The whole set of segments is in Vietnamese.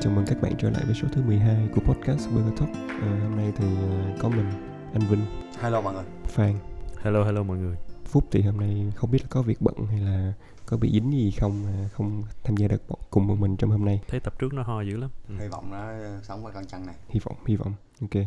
chào mừng các bạn trở lại với số thứ 12 của podcast Burger Talk. À, Hôm nay thì à, có mình, anh Vinh, Hello mọi người Phan. Hello hello mọi người. Phúc thì hôm nay không biết là có việc bận hay là có bị dính gì không mà không tham gia được bọn- cùng bọn mình trong hôm nay. Thấy tập trước nó ho dữ lắm. Ừ. Hy vọng nó sống qua con trăng này. Hy vọng, hy vọng. Ok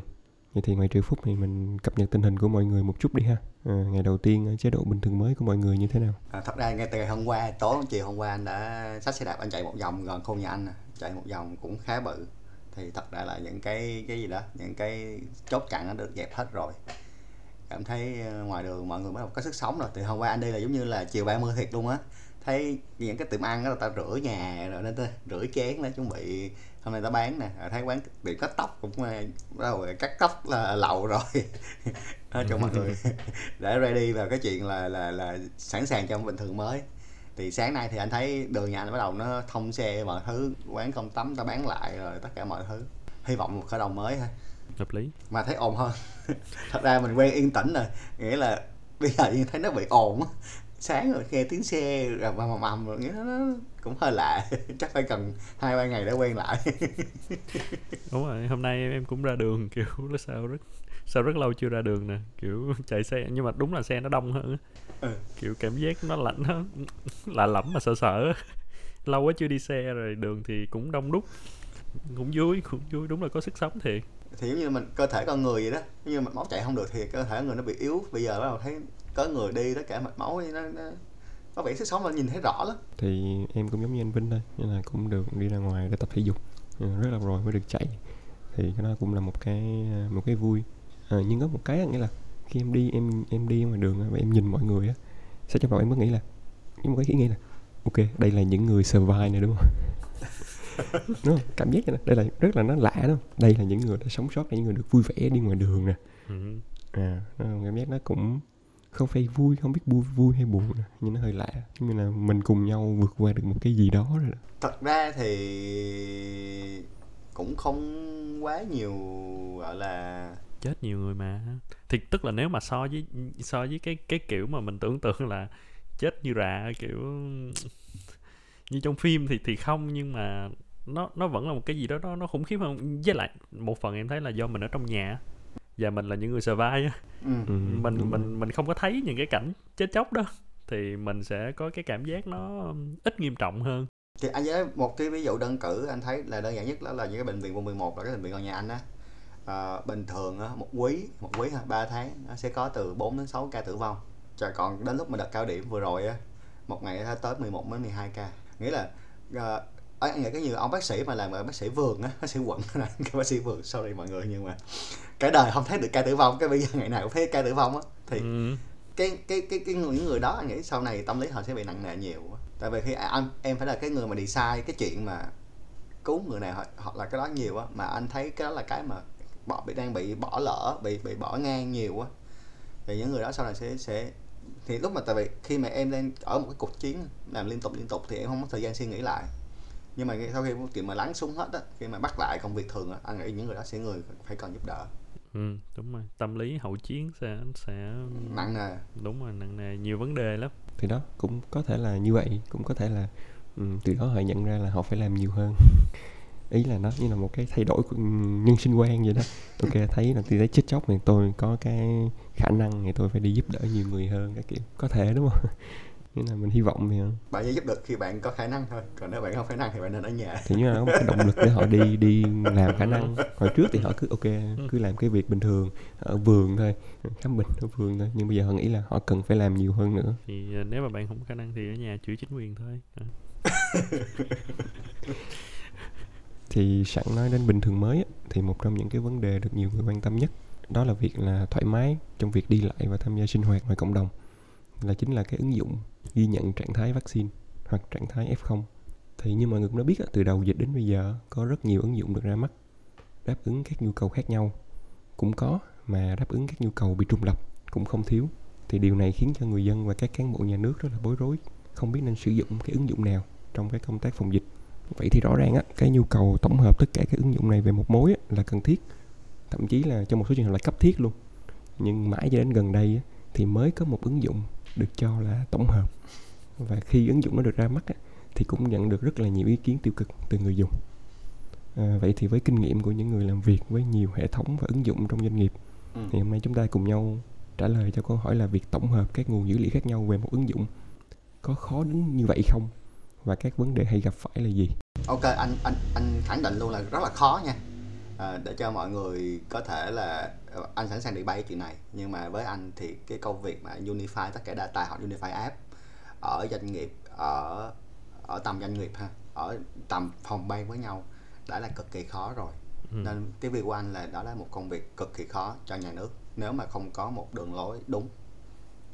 Vậy thì ngoài trừ Phúc thì mình cập nhật tình hình của mọi người một chút đi ha. À, Ngày đầu tiên à, chế độ bình thường mới của mọi người như thế nào? à, Thật ra ngay từ hôm qua, tối chiều hôm qua anh đã xách xe đạp anh chạy một vòng gần khu nhà anh Chạy một vòng cũng khá bự. Thì thật ra là những cái cái gì đó, những cái chốt chặn nó được dẹp hết rồi. Cảm thấy à, ngoài đường mọi người bắt đầu có sức sống rồi. Từ hôm qua anh đi là giống như là chiều 30 thiệt luôn á. Thấy những cái tiệm ăn đó là ta rửa nhà rồi nên ta rửa chén đó chuẩn bị hôm nay ta bán nè thấy quán tiệm cắt tóc cũng ờ, bắt đầu cắt tóc là lậu rồi. Nói cho mọi người để ready vào cái chuyện là là là sẵn sàng cho một bình thường mới. Thì sáng nay thì anh thấy đường nhà anh bắt đầu nó thông xe mọi thứ quán công tắm ta bán lại rồi tất cả mọi thứ. Hy vọng một khởi đầu mới thôi. Hợp lý. Mà thấy ồn hơn. Thật ra mình quen yên tĩnh rồi nghĩa là bây giờ thấy nó bị ồn á. Sáng rồi nghe tiếng xe rồi mà mầm mầm rồi nghĩa nó cũng hơi lạ. Chắc phải cần hai ba ngày để quen lại. Đúng rồi hôm nay em cũng ra đường kiểu nó sao rất sao rất lâu chưa ra đường nè kiểu chạy xe nhưng mà đúng là xe nó đông hơn. Ừ. kiểu cảm giác nó lạnh nó lạ lẫm mà sợ sợ. Lâu quá chưa đi xe rồi đường thì cũng đông đúc cũng vui cũng vui đúng là có sức sống thiệt. Thì giống như mình cơ thể con người vậy đó giống như mạch máu chạy không được thì cơ thể người nó bị yếu. Bây giờ bắt đầu thấy có người đi tất cả mạch máu nó nó có vẻ sức sống là nhìn thấy rõ lắm Thì em cũng giống như anh Vinh thôi Nên là cũng được đi ra ngoài để tập thể dục Ừ, Rất là rồi mới được chạy Thì cái đó cũng là một cái một cái vui à, Nhưng có một cái nghĩa là Khi em đi em em đi ngoài đường á, và em nhìn mọi người á Sao trong đầu em mới nghĩ là Nhưng một cái ý nghĩ là Ok đây là những người survive này đúng không đúng không? Cảm giác là đây là rất là nó lạ đúng không? Đây là những người đã sống sót, là những người được vui vẻ đi ngoài đường nè ừ. à nó cảm giác nó cũng không phải vui không biết vui vui hay buồn nè nhưng nó hơi lạ. Giống như là mình cùng nhau vượt qua được một cái gì đó rồi thật ra thì cũng không quá nhiều gọi là chết nhiều người mà. Thì tức là nếu mà so với so với cái cái kiểu mà mình tưởng tượng là chết như rạ kiểu như trong phim thì thì không nhưng mà nó nó vẫn là một cái gì đó nó nó khủng khiếp hơn. Với lại một phần em thấy là do mình ở trong nhà và mình là những người survive á. Ừ. ừ, mình đúng rồi. mình mình không có thấy những cái cảnh chết chóc đó. Thì mình sẽ có cái cảm giác nó ít nghiêm trọng hơn. Thì anh với một cái ví dụ đơn cử anh thấy là đơn giản nhất đó là những cái bệnh viện quận 11 là cái bệnh viện gần nhà anh á. À, bình thường á, một quý một quý ha ba tháng nó sẽ có từ 4 đến 6 ca tử vong. Chà, còn đến lúc mà đợt cao điểm vừa rồi á một ngày tới 11 đến 12 ca. Nghĩa là uh, anh nghĩ cái nhiều ông bác sĩ mà làm bác sĩ vườn á bác sĩ quận bác sĩ vườn sorry mọi người nhưng mà cái đời không thấy được ca tử vong cái bây giờ ngày nào cũng thấy ca tử vong á. Thì ừ. cái cái cái cái những người đó anh nghĩ sau này tâm lý họ sẽ bị nặng nề nhiều tại vì khi anh em phải là cái người mà đi sai cái chuyện mà cứu người này hoặc, hoặc là cái đó nhiều á mà anh thấy cái đó là cái mà bỏ bị đang bị bỏ lỡ bị bị bỏ ngang nhiều quá. Thì những người đó sau này sẽ sẽ thì lúc mà tại vì khi mà em đang ở một cái cuộc chiến làm liên tục liên tục thì em không có thời gian suy nghĩ lại. Nhưng mà sau khi chuyện mà lắng xuống hết á khi mà bắt lại công việc thường á anh nghĩ những người đó sẽ người phải cần giúp đỡ ừ đúng rồi. Tâm lý hậu chiến sẽ sẽ nặng nề. đúng rồi nặng nề. Nhiều vấn đề lắm. Thì đó cũng có thể là như vậy. Cũng có thể là ừ, từ đó họ nhận ra là họ phải làm nhiều hơn. Ý là nó như là một cái thay đổi của nhân sinh quan vậy đó. Ok thấy là tôi thấy chết chóc thì tôi có cái khả năng thì tôi phải đi giúp đỡ nhiều người hơn cái kiểu. Có thể đúng không nên là mình hy vọng thì bạn chỉ giúp được khi bạn có khả năng thôi. Còn nếu bạn không có khả năng thì bạn nên ở nhà. Thì như là có một cái động lực để họ đi đi làm khả năng. Hồi trước thì họ cứ ok cứ làm cái việc bình thường ở vườn thôi khám bệnh ở vườn thôi. Nhưng bây giờ họ nghĩ là họ cần phải làm nhiều hơn nữa. Thì ờ, nếu mà bạn không có khả năng thì ở nhà chửi chính quyền thôi. Ờ. thì sẵn nói đến bình thường mới á, thì một trong những cái vấn đề được nhiều người quan tâm nhất đó là việc là thoải mái trong việc đi lại và tham gia sinh hoạt ngoài cộng đồng là chính là cái ứng dụng ghi nhận trạng thái vaccine hoặc trạng thái F0 thì như mọi người cũng đã biết từ đầu dịch đến bây giờ có rất nhiều ứng dụng được ra mắt đáp ứng các nhu cầu khác nhau. Cũng có mà đáp ứng các nhu cầu bị trùng lập cũng không thiếu. Thì điều này khiến cho người dân và các cán bộ nhà nước rất là bối rối không biết nên sử dụng cái ứng dụng nào trong cái công tác phòng dịch. Vậy thì rõ ràng á cái nhu cầu tổng hợp tất cả các ứng dụng này về một mối á, là cần thiết thậm chí là trong một số trường hợp là cấp thiết luôn. Nhưng mãi cho đến gần đây á, thì mới có một ứng dụng được cho là tổng hợp. Và khi ứng dụng nó được ra mắt á, thì cũng nhận được rất là nhiều ý kiến tiêu cực từ người dùng. À, vậy thì với kinh nghiệm của những người làm việc với nhiều hệ thống và ứng dụng trong doanh nghiệp Ừ. thì hôm nay chúng ta cùng nhau trả lời cho câu hỏi là việc tổng hợp các nguồn dữ liệu khác nhau về một ứng dụng có khó đến như vậy không? Và các vấn đề hay gặp phải là gì? Ok anh anh anh khẳng định luôn là rất là khó nha à, để cho mọi người có thể là ờ, anh sẵn sàng đi bay chuyện này. Nhưng mà với anh thì cái công việc mà unify tất cả data hoặc unify app ở doanh nghiệp ở ở tầm doanh nghiệp ha ở tầm phòng ban với nhau đã là cực kỳ khó rồi. Ừ. nên cái việc của anh là đó là một công việc cực kỳ khó cho nhà nước. Nếu mà không có một đường lối đúng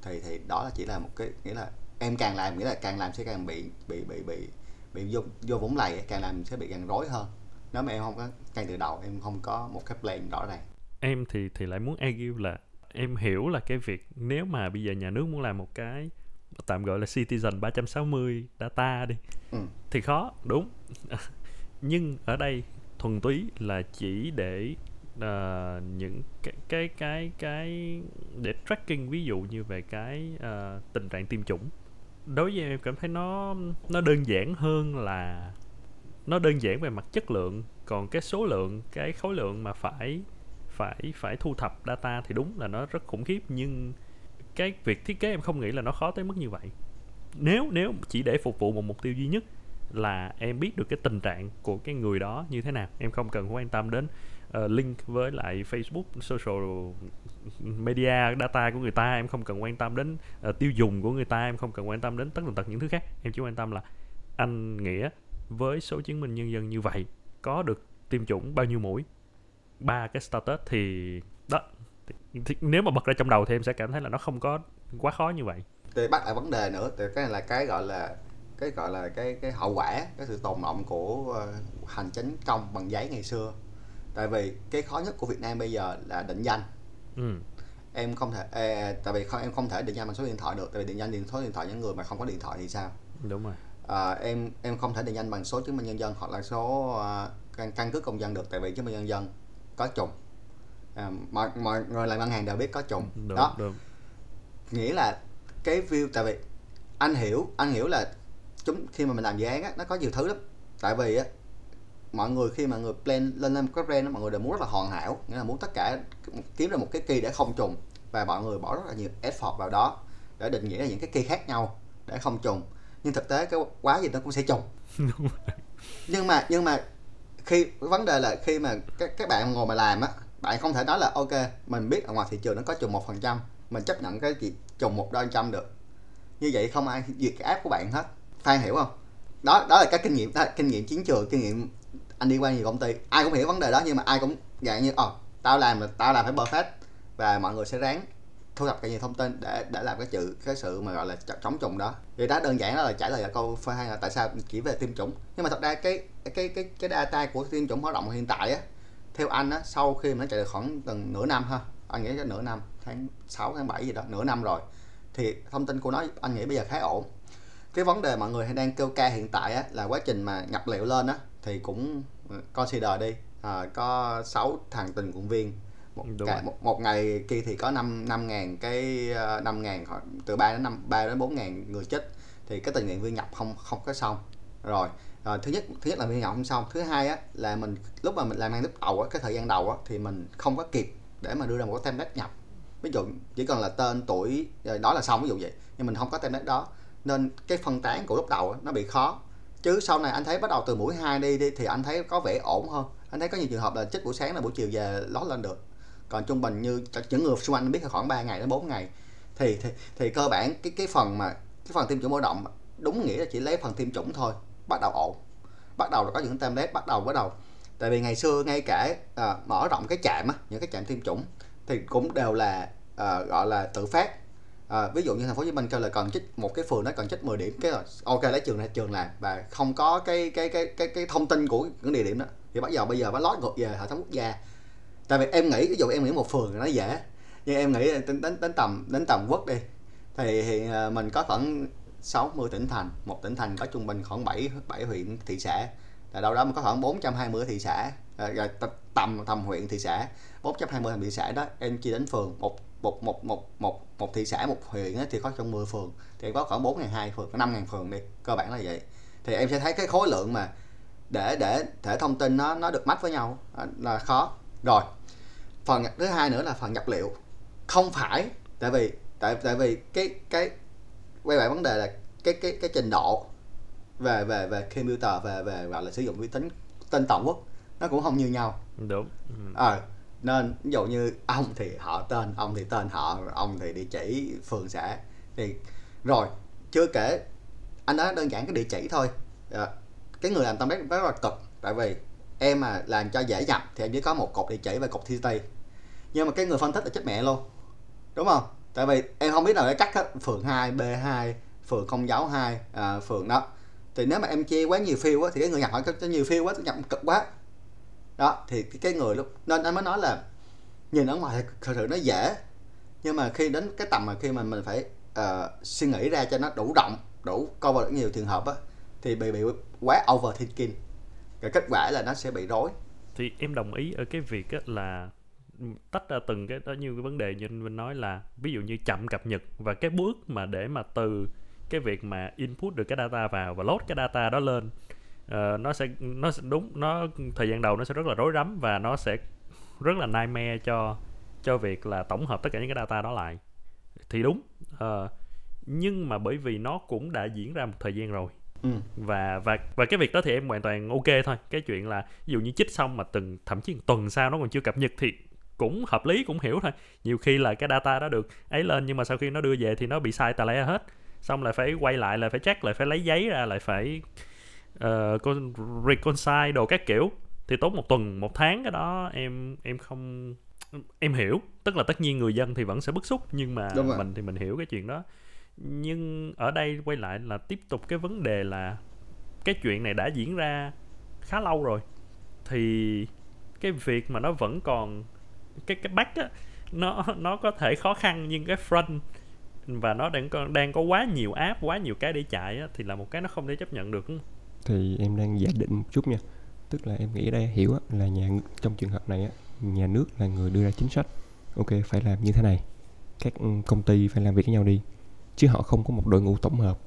thì thì đó là chỉ là một cái nghĩa là em càng làm nghĩa là càng làm sẽ càng bị bị bị bị bị vô, vô vũng lầy càng làm sẽ bị càng rối hơn nếu mà em không có ngay từ đầu em không có một cái plan rõ ràng. Em thì thì lại muốn argue là em hiểu là cái việc nếu mà bây giờ nhà nước muốn làm một cái tạm gọi là citizen 360 data đi Ừ. thì khó đúng. Nhưng ở đây thuần túy là chỉ để ờ, những cái cái cái cái để tracking ví dụ như về cái ờ, tình trạng tiêm chủng. Đối với em em cảm thấy nó nó đơn giản hơn là nó đơn giản về mặt chất lượng còn cái số lượng cái khối lượng mà phải phải phải thu thập data thì đúng là nó rất khủng khiếp nhưng cái việc thiết kế em không nghĩ là nó khó tới mức như vậy. Nếu nếu chỉ để phục vụ một mục tiêu duy nhất là em biết được cái tình trạng của cái người đó như thế nào em không cần quan tâm đến uh, link với lại Facebook social media data của người ta em không cần quan tâm đến uh, tiêu dùng của người ta em không cần quan tâm đến tất tần tật những thứ khác. Em chỉ quan tâm là anh nghĩa với số chứng minh nhân dân như vậy có được tiêm chủng bao nhiêu mũi? Ba cái status thì đó thì, thì nếu mà bật ra trong đầu thì em sẽ cảm thấy là nó không có quá khó như vậy. Thì bắt lại vấn đề nữa thì cái này là cái gọi là cái gọi là cái cái hậu quả cái sự tồn động của ờ, hành chính công bằng giấy ngày xưa. Tại vì cái khó nhất của Việt Nam bây giờ là định danh. Ừ. em không thể ê, tại vì không em không thể định danh bằng số điện thoại được tại vì định danh điện số điện thoại những người mà không có điện thoại thì sao? Đúng rồi à, em em không thể định danh bằng số chứng minh nhân dân hoặc là số à, căn, căn cước công dân được tại vì chứng minh nhân dân có trùng à, mọi mọi người làm ngân hàng đều biết có trùng đúng, đó. đúng. nghĩa là cái view tại vì anh hiểu anh hiểu là chúng khi mà mình làm dự án á nó có nhiều thứ lắm. Tại vì á mọi người khi mà người plan lên lên cái brand á mọi người đều muốn rất là hoàn hảo. Nghĩa là muốn tất cả kiếm ra một cái key để không trùng và mọi người bỏ rất là nhiều effort vào đó để định nghĩa ra những cái key khác nhau để không trùng nhưng thực tế cái quá gì nó cũng sẽ trùng nhưng mà nhưng mà khi vấn đề là khi mà các các bạn ngồi mà làm á bạn không thể nói là ok mình biết ở ngoài thị trường nó có trùng một phần trăm mình chấp nhận cái gì trùng một đôi trăm được. Như vậy không ai duyệt cái app của bạn hết. Phan hiểu không? Đó đó là cái kinh nghiệm đó kinh nghiệm chiến trường kinh nghiệm anh đi qua nhiều công ty. Ai cũng hiểu vấn đề đó nhưng mà ai cũng dạng như ồ tao làm là tao làm phải perfect và mọi người sẽ ráng thu thập cái nhiều thông tin để để làm cái chữ cái sự mà gọi là chống trùng đó. Thì đó đơn giản đó là trả lời là câu phơi hay là tại sao chỉ về tiêm chủng. Nhưng mà thật ra cái cái cái cái data của tiêm chủng hoạt động hiện tại á theo anh á sau khi mà nó chạy được khoảng gần nửa năm ha anh nghĩ nửa năm tháng 6 tháng 7 gì đó nửa năm rồi thì thông tin của nó anh nghĩ bây giờ khá ổn. Cái vấn đề mọi người hay đang kêu ca hiện tại á là quá trình mà nhập liệu lên á thì cũng ừ, consider đi. À, có 6 thằng tình nguyện viên một, Đúng rồi. một, một ngày kia thì có 5 năm ngàn cái ờ, năm ngàn từ 3 đến 5 3 đến 4 ngàn người chết. Thì cái tình nguyện viên nhập không không có xong. Rồi Rồi, thứ nhất thứ nhất là viên nhập không xong. Thứ hai á là mình lúc mà mình làm ngay lúc đầu á cái thời gian đầu á thì mình không có kịp để mà đưa ra một cái template nhập. Ví dụ chỉ cần là tên tuổi rồi đó là xong ví dụ vậy. Nhưng mình không có template đó. Nên cái phân tán của lúc đầu á, nó bị khó. Chứ sau này anh thấy bắt đầu từ mũi 2 đi, đi thì anh thấy có vẻ ổn hơn. Anh thấy có nhiều trường hợp là chích buổi sáng là buổi chiều về lót lên được còn trung bình như những người xung quanh biết là khoảng 3 ngày đến 4 ngày. Thì thì, thì cơ bản cái cái phần mà cái phần tiêm chủng mở rộng đúng nghĩa là chỉ lấy phần tiêm chủng thôi bắt đầu ổn bắt đầu là có những template bắt đầu bắt đầu. Tại vì ngày xưa ngay cả à, mở rộng cái trạm á những cái trạm tiêm chủng thì cũng đều là à, gọi là tự phát. À, ví dụ như thành phố Hồ Chí Minh kêu là cần chích một cái phường nó cần chích 10 điểm cái rồi ok lấy trường này trường làm. Và không có cái cái cái cái cái thông tin của những địa điểm đó. Thì bắt giờ bây giờ mới lót ngược về hệ thống quốc gia tại vì em nghĩ ví dụ em nghĩ một phường thì nó dễ. Nhưng em nghĩ đến đến đến tầm đến tầm quốc đi thì, thì ờ, mình có khoảng 60 tỉnh thành. Một tỉnh thành có trung bình khoảng 7 7 huyện thị xã. Là đâu đó mình có khoảng 420 thị xã. Ờ, rồi tầm tầm huyện thị xã. 420 thành thị xã đó em chia đến phường. Một một một một một một thị xã một huyện thì có trong 10 phường. Thì có khoảng 4 ngàn hai phường có 5 ngàn phường đi. Cơ bản là vậy. Thì em sẽ thấy cái khối lượng mà để để thể thông tin nó nó được match với nhau ờ, là khó rồi phần thứ hai nữa là phần nhập liệu. Không phải tại vì tại tại vì cái cái quay lại vấn đề là cái cái cái trình độ về về về computer về về gọi là sử dụng vi tính tên toàn quốc nó cũng không như nhau. Đúng. Ừ. ờ nên ví dụ như ông thì họ tên ông thì tên họ ông thì địa chỉ phường xã thì rồi chưa kể anh nói đơn giản cái địa chỉ thôi. Ờ, cái người làm template rất là cực tại vì em mà làm cho dễ nhập thì em chỉ có một cột địa chỉ và cột TT nhưng mà cái người phân tích là chết mẹ luôn. Đúng không? Tại vì em không biết nào để cắt hết. Phường 2 B2 phường công giáo 2 à, phường đó. Thì nếu mà em chia quá nhiều field á thì cái người nhập họ có nhiều field quá nhập cực quá. Đó thì cái- người lúc nên anh mới nói là nhìn ở ngoài thật sự nó dễ. Nhưng mà khi đến cái tầm mà khi mà mình phải uh, suy nghĩ ra cho nó đủ rộng đủ cover được nhiều trường hợp á thì bị bị quá overthinking cái kết quả là nó sẽ bị rối. Thì em đồng ý ở cái việc á là tách ra từng cái đó như cái vấn đề như anh Vinh nói là ví dụ như chậm cập nhật và cái bước mà để mà từ cái việc mà input được cái data vào và load cái data đó lên uh, nó sẽ nó sẽ đúng nó thời gian đầu nó sẽ rất là rối rắm và nó sẽ rất là nightmare cho cho việc là tổng hợp tất cả những cái data đó lại. Thì đúng uh, nhưng mà bởi vì nó cũng đã diễn ra một thời gian rồi ừ. và và và cái việc đó thì em hoàn toàn ok thôi. Cái chuyện là ví dụ như chích xong mà từng thậm chí tuần sau nó còn chưa cập nhật thì cũng hợp lý cũng hiểu thôi. Nhiều khi là cái data đó được ấy lên nhưng mà sau khi nó đưa về thì nó bị sai tà lè hết. Xong lại phải quay lại lại phải check lại phải lấy giấy ra lại phải uh, con reconcile đồ các kiểu. Thì tốn một tuần một tháng cái đó em em không em hiểu. Tức là tất nhiên người dân thì vẫn sẽ bức xúc nhưng mà mình thì mình hiểu cái chuyện đó nhưng ở đây quay lại là tiếp tục cái vấn đề là cái chuyện này đã diễn ra khá lâu rồi. Thì cái việc mà nó vẫn còn cái cái back á nó nó có thể khó khăn nhưng cái front và nó đang có đang có quá nhiều app quá nhiều cái để chạy á, thì là một cái nó không thể chấp nhận được thì em đang giả định một chút nha. Tức là em nghĩ đây hiểu á, là nhà trong trường hợp này á, nhà nước là người đưa ra chính sách. Ok phải làm như thế này. Các ừ, công ty phải làm việc với nhau đi chứ họ không có một đội ngũ tổng hợp.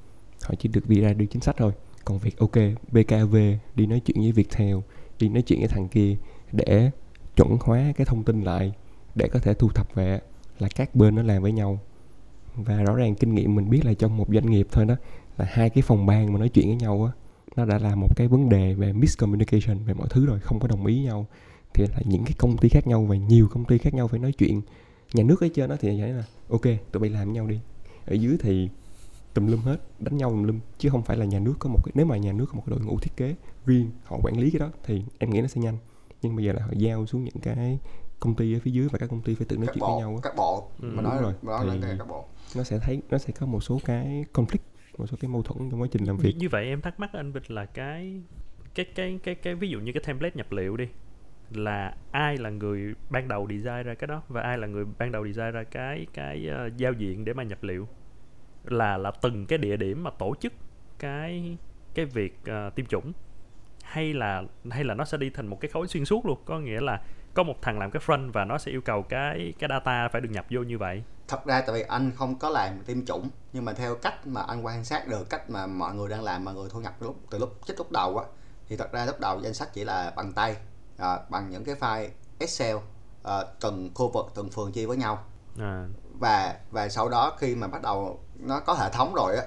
Họ chỉ được đi ra đưa chính sách thôi. Còn việc, ok BKV đi nói chuyện với Viettel, đi nói chuyện với thằng kia để chuẩn hóa cái thông tin lại, để có thể thu thập về, là các bên nó làm với nhau. Và rõ ràng kinh nghiệm mình biết là trong một doanh nghiệp thôi đó, là hai cái phòng ban mà nói chuyện với nhau á, nó đã là một cái vấn đề về miscommunication, về mọi thứ rồi, không có đồng ý nhau. Thì là những cái công ty khác nhau và nhiều công ty khác nhau phải nói chuyện. Nhà nước ở trên đó thì vậy là, ok, tụi bay làm với nhau đi ở dưới thì tùm lum hết đánh nhau tùm lum chứ không phải là nhà nước có một cái nếu mà nhà nước có một cái đội ngũ thiết kế riêng họ quản lý cái đó thì em nghĩ nó sẽ nhanh. Nhưng bây giờ là họ giao xuống những cái công ty ở phía dưới và các công ty phải tự nói các chuyện với bộ nhau á. các bộ Ừ, mà đúng nói rồi. mà nói là các bộ. nó sẽ thấy nó sẽ có một số cái conflict một số cái mâu thuẫn trong quá trình làm việc. Như vậy em thắc mắc anh Vinh là cái cái cái cái cái ví dụ như cái template nhập liệu đi là ai là người ban đầu design ra cái đó và ai là người ban đầu design ra cái cái ờ, giao diện để mà nhập liệu là là từng cái địa điểm mà tổ chức cái cái việc ờ, tiêm chủng. Hay là hay là nó sẽ đi thành một cái khối xuyên suốt luôn. Có nghĩa là có một thằng làm cái front và nó sẽ yêu cầu cái cái data phải được nhập vô như vậy. Thật ra tại vì anh không có làm tiêm chủng nhưng mà theo cách mà anh quan sát được cách mà mọi người đang làm mọi người thu nhập từ lúc từ lúc chích lúc đầu á thì thật ra lúc đầu danh sách chỉ là bằng tay à, bằng những cái file Excel à, từng khu vực từng phường chia với nhau. À, và và sau đó khi mà bắt đầu nó có hệ thống rồi á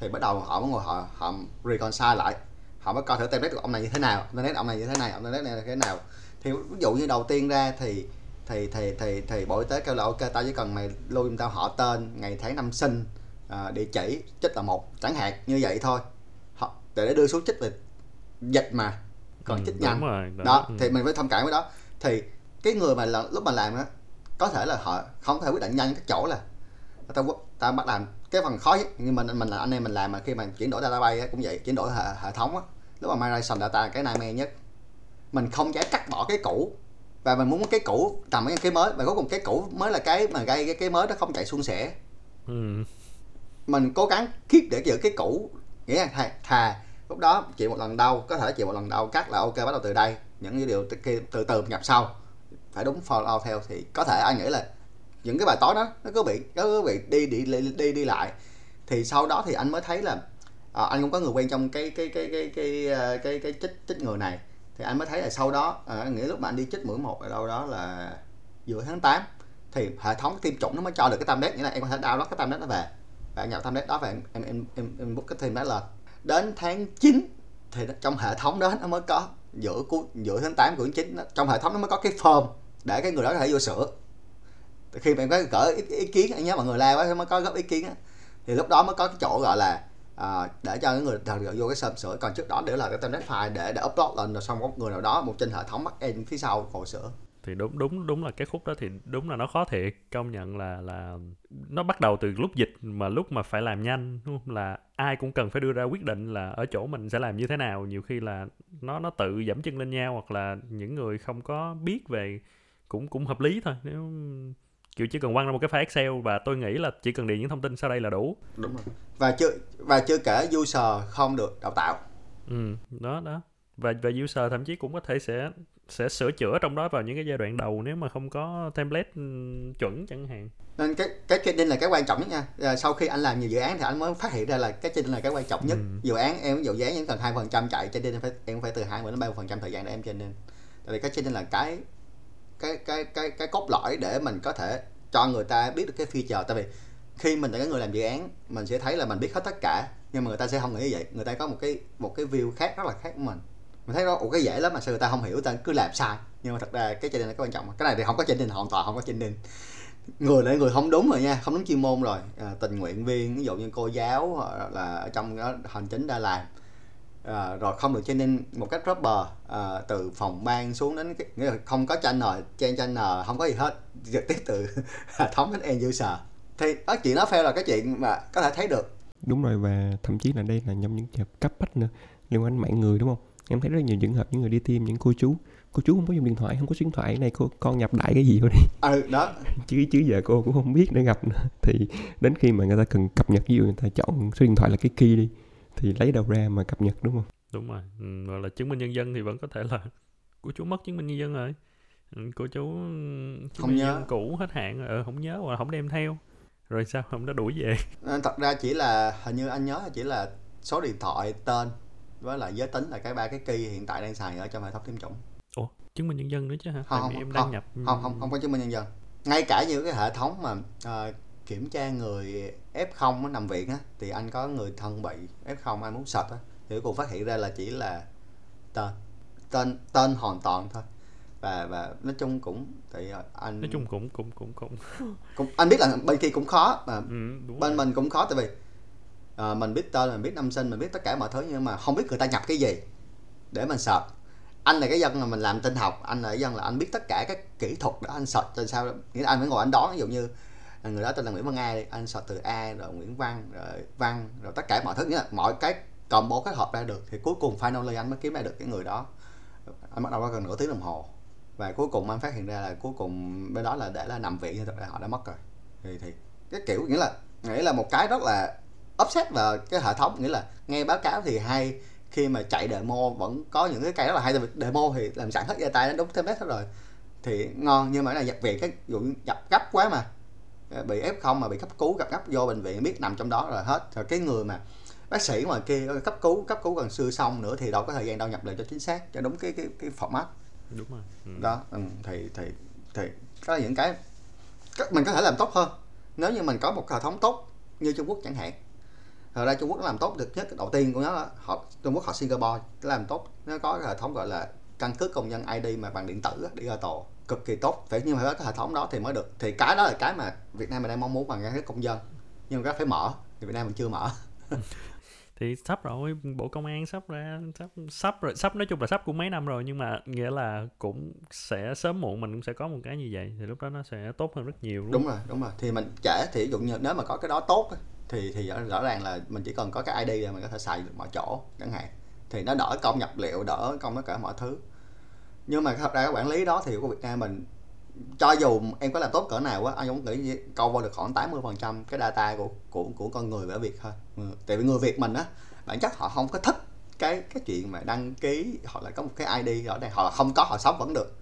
thì bắt đầu họ mới ngồi họ họ reconcile lại. Họ mới coi thử template của ông này như thế nào template ông này như thế này ông này như thế nào. Thì ví dụ như đầu tiên ra thì thì thì thì thì bộ y tế kêu là ok tao chỉ cần mày lưu giùm tao họ tên ngày tháng năm sinh à, địa chỉ chích là một chẳng hạn như vậy thôi. Họ để đưa xuống chích về dịch mà còn ừ, chích nhanh. rồi, đó. Ừ. thì mình phải thông cảm với đó. Thì cái người mà là, lúc mà làm á có thể là họ không thể quyết định nhanh cái chỗ là quốc- tao bắt làm cái phần khó nhất. Nhưng mình mình là anh em mình làm mà khi mà chuyển đổi database á, cũng vậy chuyển đổi hệ, hệ thống á lúc mà migration data là cái nightmare nhất. Mình không dám cắt bỏ cái cũ. Và mình muốn cái cũ tầm cái cái mới và cuối cùng cái cũ mới là cái mà gây cái cái mới nó không chạy suôn sẻ. Ừ. mình cố gắng keep để giữ cái cũ. Nghĩa là thà, thà lúc đó chịu một lần đau có thể chịu một lần đau cắt là ok bắt đầu từ đây. Những cái điều từ, từ từ nhập sau phải đúng follow theo thì có thể anh nghĩ là những cái bài toán đó nó cứ bị nó cứ bị đi đi đi đi, đi lại. Thì sau đó thì anh mới thấy là à, anh cũng có người quen trong cái cái cái cái cái cái cái, cái chích chích người này. Thì anh mới thấy là sau đó ờ, à, nghĩa lúc mà anh đi chích mũi một ở đâu đó là giữa tháng 8 thì hệ thống tiêm chủng nó mới cho được cái tam đét. Nghĩa là em có thể download cái tam đét đó về. Và nhập đét đó và em em em em, em book cái thêm đó lên. Đến tháng 9 thì trong hệ thống đó nó mới có giữa cuối giữa tháng 8 của tháng 9 trong hệ thống nó mới có cái form để cái người đó có thể vô sửa. Khi mà em có cỡ ý, ý kiến anh nhớ mọi người la quá mới có góp ý kiến á thì lúc đó mới có cái chỗ gọi là à, để cho những người thật vô cái sơm sửa. Còn trước đó để là cái template file để để upload lên rồi xong có người nào đó một trên hệ thống bắt em phía sau ngồi sửa. Thì đúng đúng đúng là cái khúc đó thì đúng là nó khó thiệt. Công nhận là là nó bắt đầu từ lúc dịch mà lúc mà phải làm nhanh đúng không? là ai cũng cần phải đưa ra quyết định là ở chỗ mình sẽ làm như thế nào. Nhiều khi là nó nó tự dẫm chân lên nhau hoặc là những người không có biết về cũng cũng hợp lý thôi. Nếu kiểu chỉ cần quăng ra một cái file Excel và tôi nghĩ là chỉ cần điền những thông tin sau đây là đủ. Đúng rồi. Và chưa và chưa kể user không được đào tạo. Ừ đó đó. Và và user thậm chí cũng có thể sẽ sẽ sửa chữa trong đó vào những cái giai đoạn đầu nếu mà không có template ừ, chuẩn chẳng hạn. Nên cái cái training là cái quan trọng nhất nha. À, sau khi anh làm nhiều dự án thì anh mới phát hiện ra là cái training là cái quan trọng nhất. Ừ. dự án em ví dụ dự án chỉ cần hai phần trăm chạy training em phải em phải từ hai đến ba phần trăm thời gian để em training tại vì cái training là cái cái cái cái cái cốt lõi để mình có thể cho người ta biết được cái feature tại vì khi mình là cái người làm dự án mình sẽ thấy là mình biết hết tất cả nhưng mà người ta sẽ không nghĩ như vậy. Người ta có một cái một cái view khác rất là khác của mình. Mình thấy đó cái dễ lắm mà sao người ta không hiểu ta cứ làm sai. Nhưng mà thật ra cái training là cái quan trọng cái này thì không có training hoàn toàn không có training người là người không đúng rồi nha không đúng chuyên môn rồi. À, tình nguyện viên ví dụ như cô giáo là ở trong đó hành chính đã làm à, rồi không được training một cách proper à, từ phòng ban xuống đến cái, nghĩa là không có channel trên channel không có gì hết trực tiếp từ hệ thống đến end user. Thì đó chuyện đó fail là cái chuyện mà có thể thấy được. Đúng rồi và thậm chí là đây là trong những trường hợp cấp bách nữa liên quan đến mạng người đúng không? Em thấy rất nhiều trường hợp những người đi tiêm những cô chú. Cô chú không có dùng điện thoại không có số điện thoại này cô con nhập đại cái gì vô đi. Ừ đó. Chứ chứ giờ cô cũng không biết để gặp nữa. Thì đến khi mà người ta cần cập nhật ví dụ người ta chọn số điện thoại là cái key đi thì lấy đâu ra mà cập nhật đúng không? Đúng rồi. Ừ, gọi là chứng minh nhân dân thì vẫn có thể là của chú mất chứng minh nhân dân rồi. Ừ, của chú chứng không minh nhớ. nhân dân cũ hết hạn rồi, ừ, không nhớ hoặc không đem theo. Rồi sao? Không đã đuổi về. Nên thật ra chỉ là hình như anh nhớ chỉ là số điện thoại tên với lại giới tính là cái ba cái key hiện tại đang xài ở trong hệ thống tiêm chủng. Ủa chứng minh nhân dân nữa chứ hả? Không, Tại vì không, em không, đăng nhập ừ. không không không có chứng minh nhân dân. Ngay cả như cái hệ thống mà ờ, kiểm tra người F0 nó nằm viện á thì anh có người thân bị F0 anh muốn sạch á thì cùng phát hiện ra là chỉ là tên tên tên hoàn toàn thôi. Và và nói chung cũng thì anh nói chung cũng cũng cũng cũng. Cũng anh biết là bên kia cũng khó mà ừ, bên rồi. mình cũng khó tại vì ờ, mình biết tên mình biết năm sinh mình biết tất cả mọi thứ nhưng mà không biết người ta nhập cái gì để mình search anh là cái dân là mình làm tin học anh là cái dân là anh biết tất cả các kỹ thuật để anh search cho sao nghĩa là anh phải ngồi anh đoán ví dụ như người đó tên là Nguyễn Văn A đi, anh sọt từ A rồi Nguyễn Văn rồi Văn rồi tất cả mọi thứ nghĩa là mọi cái combo kết hợp ra được thì cuối cùng finally anh mới kiếm ra được cái người đó. Anh bắt đầu có gần nửa tiếng đồng hồ và cuối cùng anh phát hiện ra là cuối cùng bên đó là để là nằm viện thật ra họ đã mất rồi. Thì thì cái kiểu nghĩa là nghĩa là một cái rất là upset vào cái hệ thống, nghĩa là nghe báo cáo thì hay, khi mà chạy demo vẫn có những cái cây rất là hay demo thì làm sẵn hết ra tay nó đúng template hết rồi. Thì ngon, nhưng mà này nhập viện, cái vụ nhập gấp quá mà bị f0 mà bị cấp cứu gặp gấp vô bệnh viện biết nằm trong đó rồi hết. Rồi cái người mà bác sĩ ngoài kia cấp cứu cấp cứu gần xưa xong nữa thì đâu có thời gian đâu nhập lại cho chính xác cho đúng cái cái cái format. Đúng rồi. Ừ. đó ừ, thì thì thì có những cái mình có thể làm tốt hơn. Nếu như mình có một hệ thống tốt như Trung Quốc chẳng hạn Thật ra Trung Quốc làm tốt được nhất đầu tiên của nó là họ Trung Quốc họ Singapore làm tốt nó có hệ thống gọi là căn cước công dân ID mà bằng điện tử digital cực kỳ tốt. Phải nhưng mà phải có cái hệ thống đó thì mới được. Thì cái đó là cái mà Việt Nam mình đang mong muốn bằng cước công dân. Nhưng mà cái phải mở thì Việt Nam mình chưa mở. Thì sắp rồi bộ công an sắp ra sắp sắp rồi sắp nói chung là sắp cũng mấy năm rồi nhưng mà nghĩa là cũng sẽ sớm muộn mình cũng sẽ có một cái như vậy thì lúc đó nó sẽ tốt hơn rất nhiều đúng rồi đúng rồi. Thì mình trễ thì ví dụ như nếu mà có cái đó tốt thì thì rõ, rõ ràng là mình chỉ cần có cái ID là mình có thể xài được mọi chỗ chẳng hạn. Thì nó đỡ công nhập liệu đỡ công tất cả mọi thứ nhưng mà thật ra cái quản lý đó thì của Việt Nam mình cho dù em có làm tốt cỡ nào á anh cũng nghĩ câu vô được khoảng 80 phần trăm cái data của của của con người ở Việt thôi. Ừ, tại vì người Việt mình á bản chất họ không có thích cái cái chuyện mà đăng ký hoặc là có một cái ID rõ ràng họ là không có họ sống vẫn được.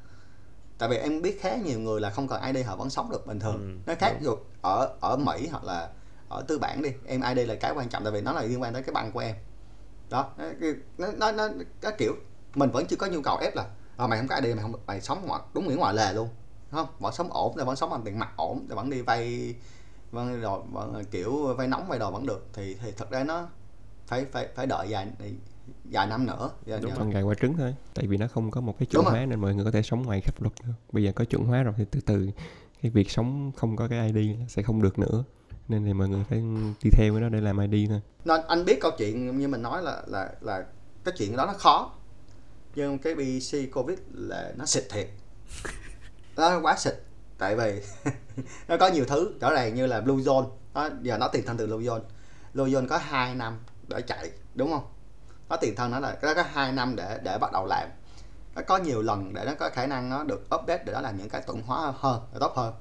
Tại vì em biết khá nhiều người là không cần ID họ vẫn sống được bình thường. Ừ, nó khác dù ở ở Mỹ hoặc là ở tư bản đi em ID là cái quan trọng tại vì nó là liên quan tới cái bằng của em. Đó nó nó nó, nó kiểu mình vẫn chưa có nhu cầu ép là à, mày không có ID mày không mày sống ngoại, đúng nghĩa ngoài lề luôn. Không? Vẫn sống ổn thì vẫn sống bằng tiền mặt ổn thì vẫn đi vay vâng rồi vẫn kiểu vay nóng vay đồ vẫn được. Thì thì thật ra nó phải phải phải đợi dài vài năm nữa. Đúng con gà qua trứng thôi. Tại vì nó không có một cái chuẩn hóa nên mọi người có thể sống ngoài pháp luật nữa bây giờ có chuẩn hóa rồi thì từ từ cái việc sống không có cái ID sẽ không được nữa. Nên thì mọi người phải đi theo cái đó để làm ID thôi. Nên anh biết câu chuyện như mình nói là là là cái chuyện đó nó khó nhưng cái BC Covid là nó xịt thiệt. Nó quá xịt tại vì nó có nhiều thứ. Rõ ràng như là Blue Zone. Nó giờ nó tiền thân từ Blue Zone. Blue Zone có 2 năm để chạy đúng không? Nó tiền thân nó là nó có hai năm để để bắt đầu làm. Nó có nhiều lần để nó có khả năng nó được update để nó làm những cái thuận hóa hơn tốt hơn.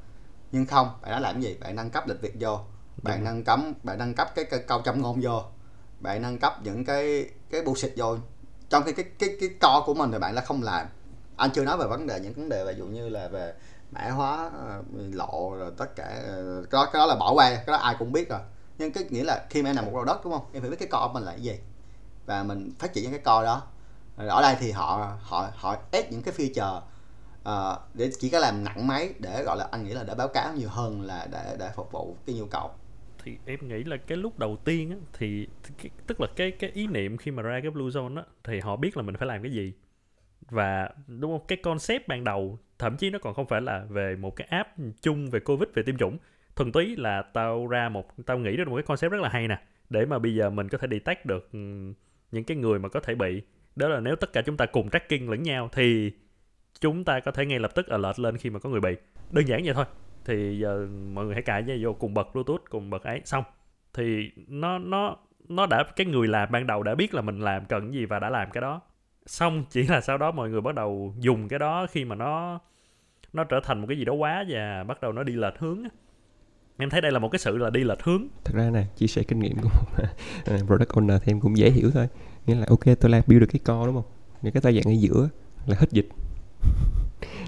Nhưng không bạn đã làm gì? Bạn nâng cấp lịch việc vô. Bạn nâng cấm bạn nâng cấp cái, cái câu châm ngôn vô. Bạn nâng cấp những cái cái bullshit vô trong khi cái cái cái co của mình thì bạn là không làm. Anh chưa nói về vấn đề những vấn đề ví dụ như là về mã hóa ờ, lộ rồi tất cả ờ, cái đó, cái đó là bỏ qua cái đó ai cũng biết rồi. Nhưng cái nghĩa là khi mà em làm một lô đất đúng không? Em phải biết cái co của mình là cái gì. Và mình phát triển những cái co đó. Ở đây thì họ họ họ ép những cái feature uh, để chỉ có làm nặng máy để gọi là anh nghĩ là để báo cáo nhiều hơn là để để phục vụ cái nhu cầu thì em nghĩ là cái lúc đầu tiên á, thì cái, tức là cái cái ý niệm khi mà ra cái blue zone á thì họ biết là mình phải làm cái gì. Và đúng không? Cái concept ban đầu thậm chí nó còn không phải là về một cái app chung về covid về tiêm chủng. Thuần túy là tao ra một tao nghĩ ra một cái concept rất là hay nè để mà bây giờ mình có thể detect được ừ, những cái người mà có thể bị. Đó là nếu tất cả chúng ta cùng tracking lẫn nhau thì chúng ta có thể ngay lập tức alert lên khi mà có người bị. Đơn giản vậy thôi thì giờ mọi người hãy cài vô cùng bật bluetooth, cùng bật ấy, xong. Thì nó nó nó đã, cái người làm ban đầu đã biết là mình làm cần gì và đã làm cái đó. Xong, chỉ là sau đó mọi người bắt đầu dùng cái đó khi mà nó nó trở thành một cái gì đó quá và bắt đầu nó đi lệch hướng em thấy đây là một cái sự là đi lệch hướng. Thật ra nè, chia sẻ kinh nghiệm của một à, product owner thì em cũng dễ hiểu thôi. Nghĩa là, ok, tôi làm build được cái co, đúng không? Những cái tay dạng ở giữa là hết dịch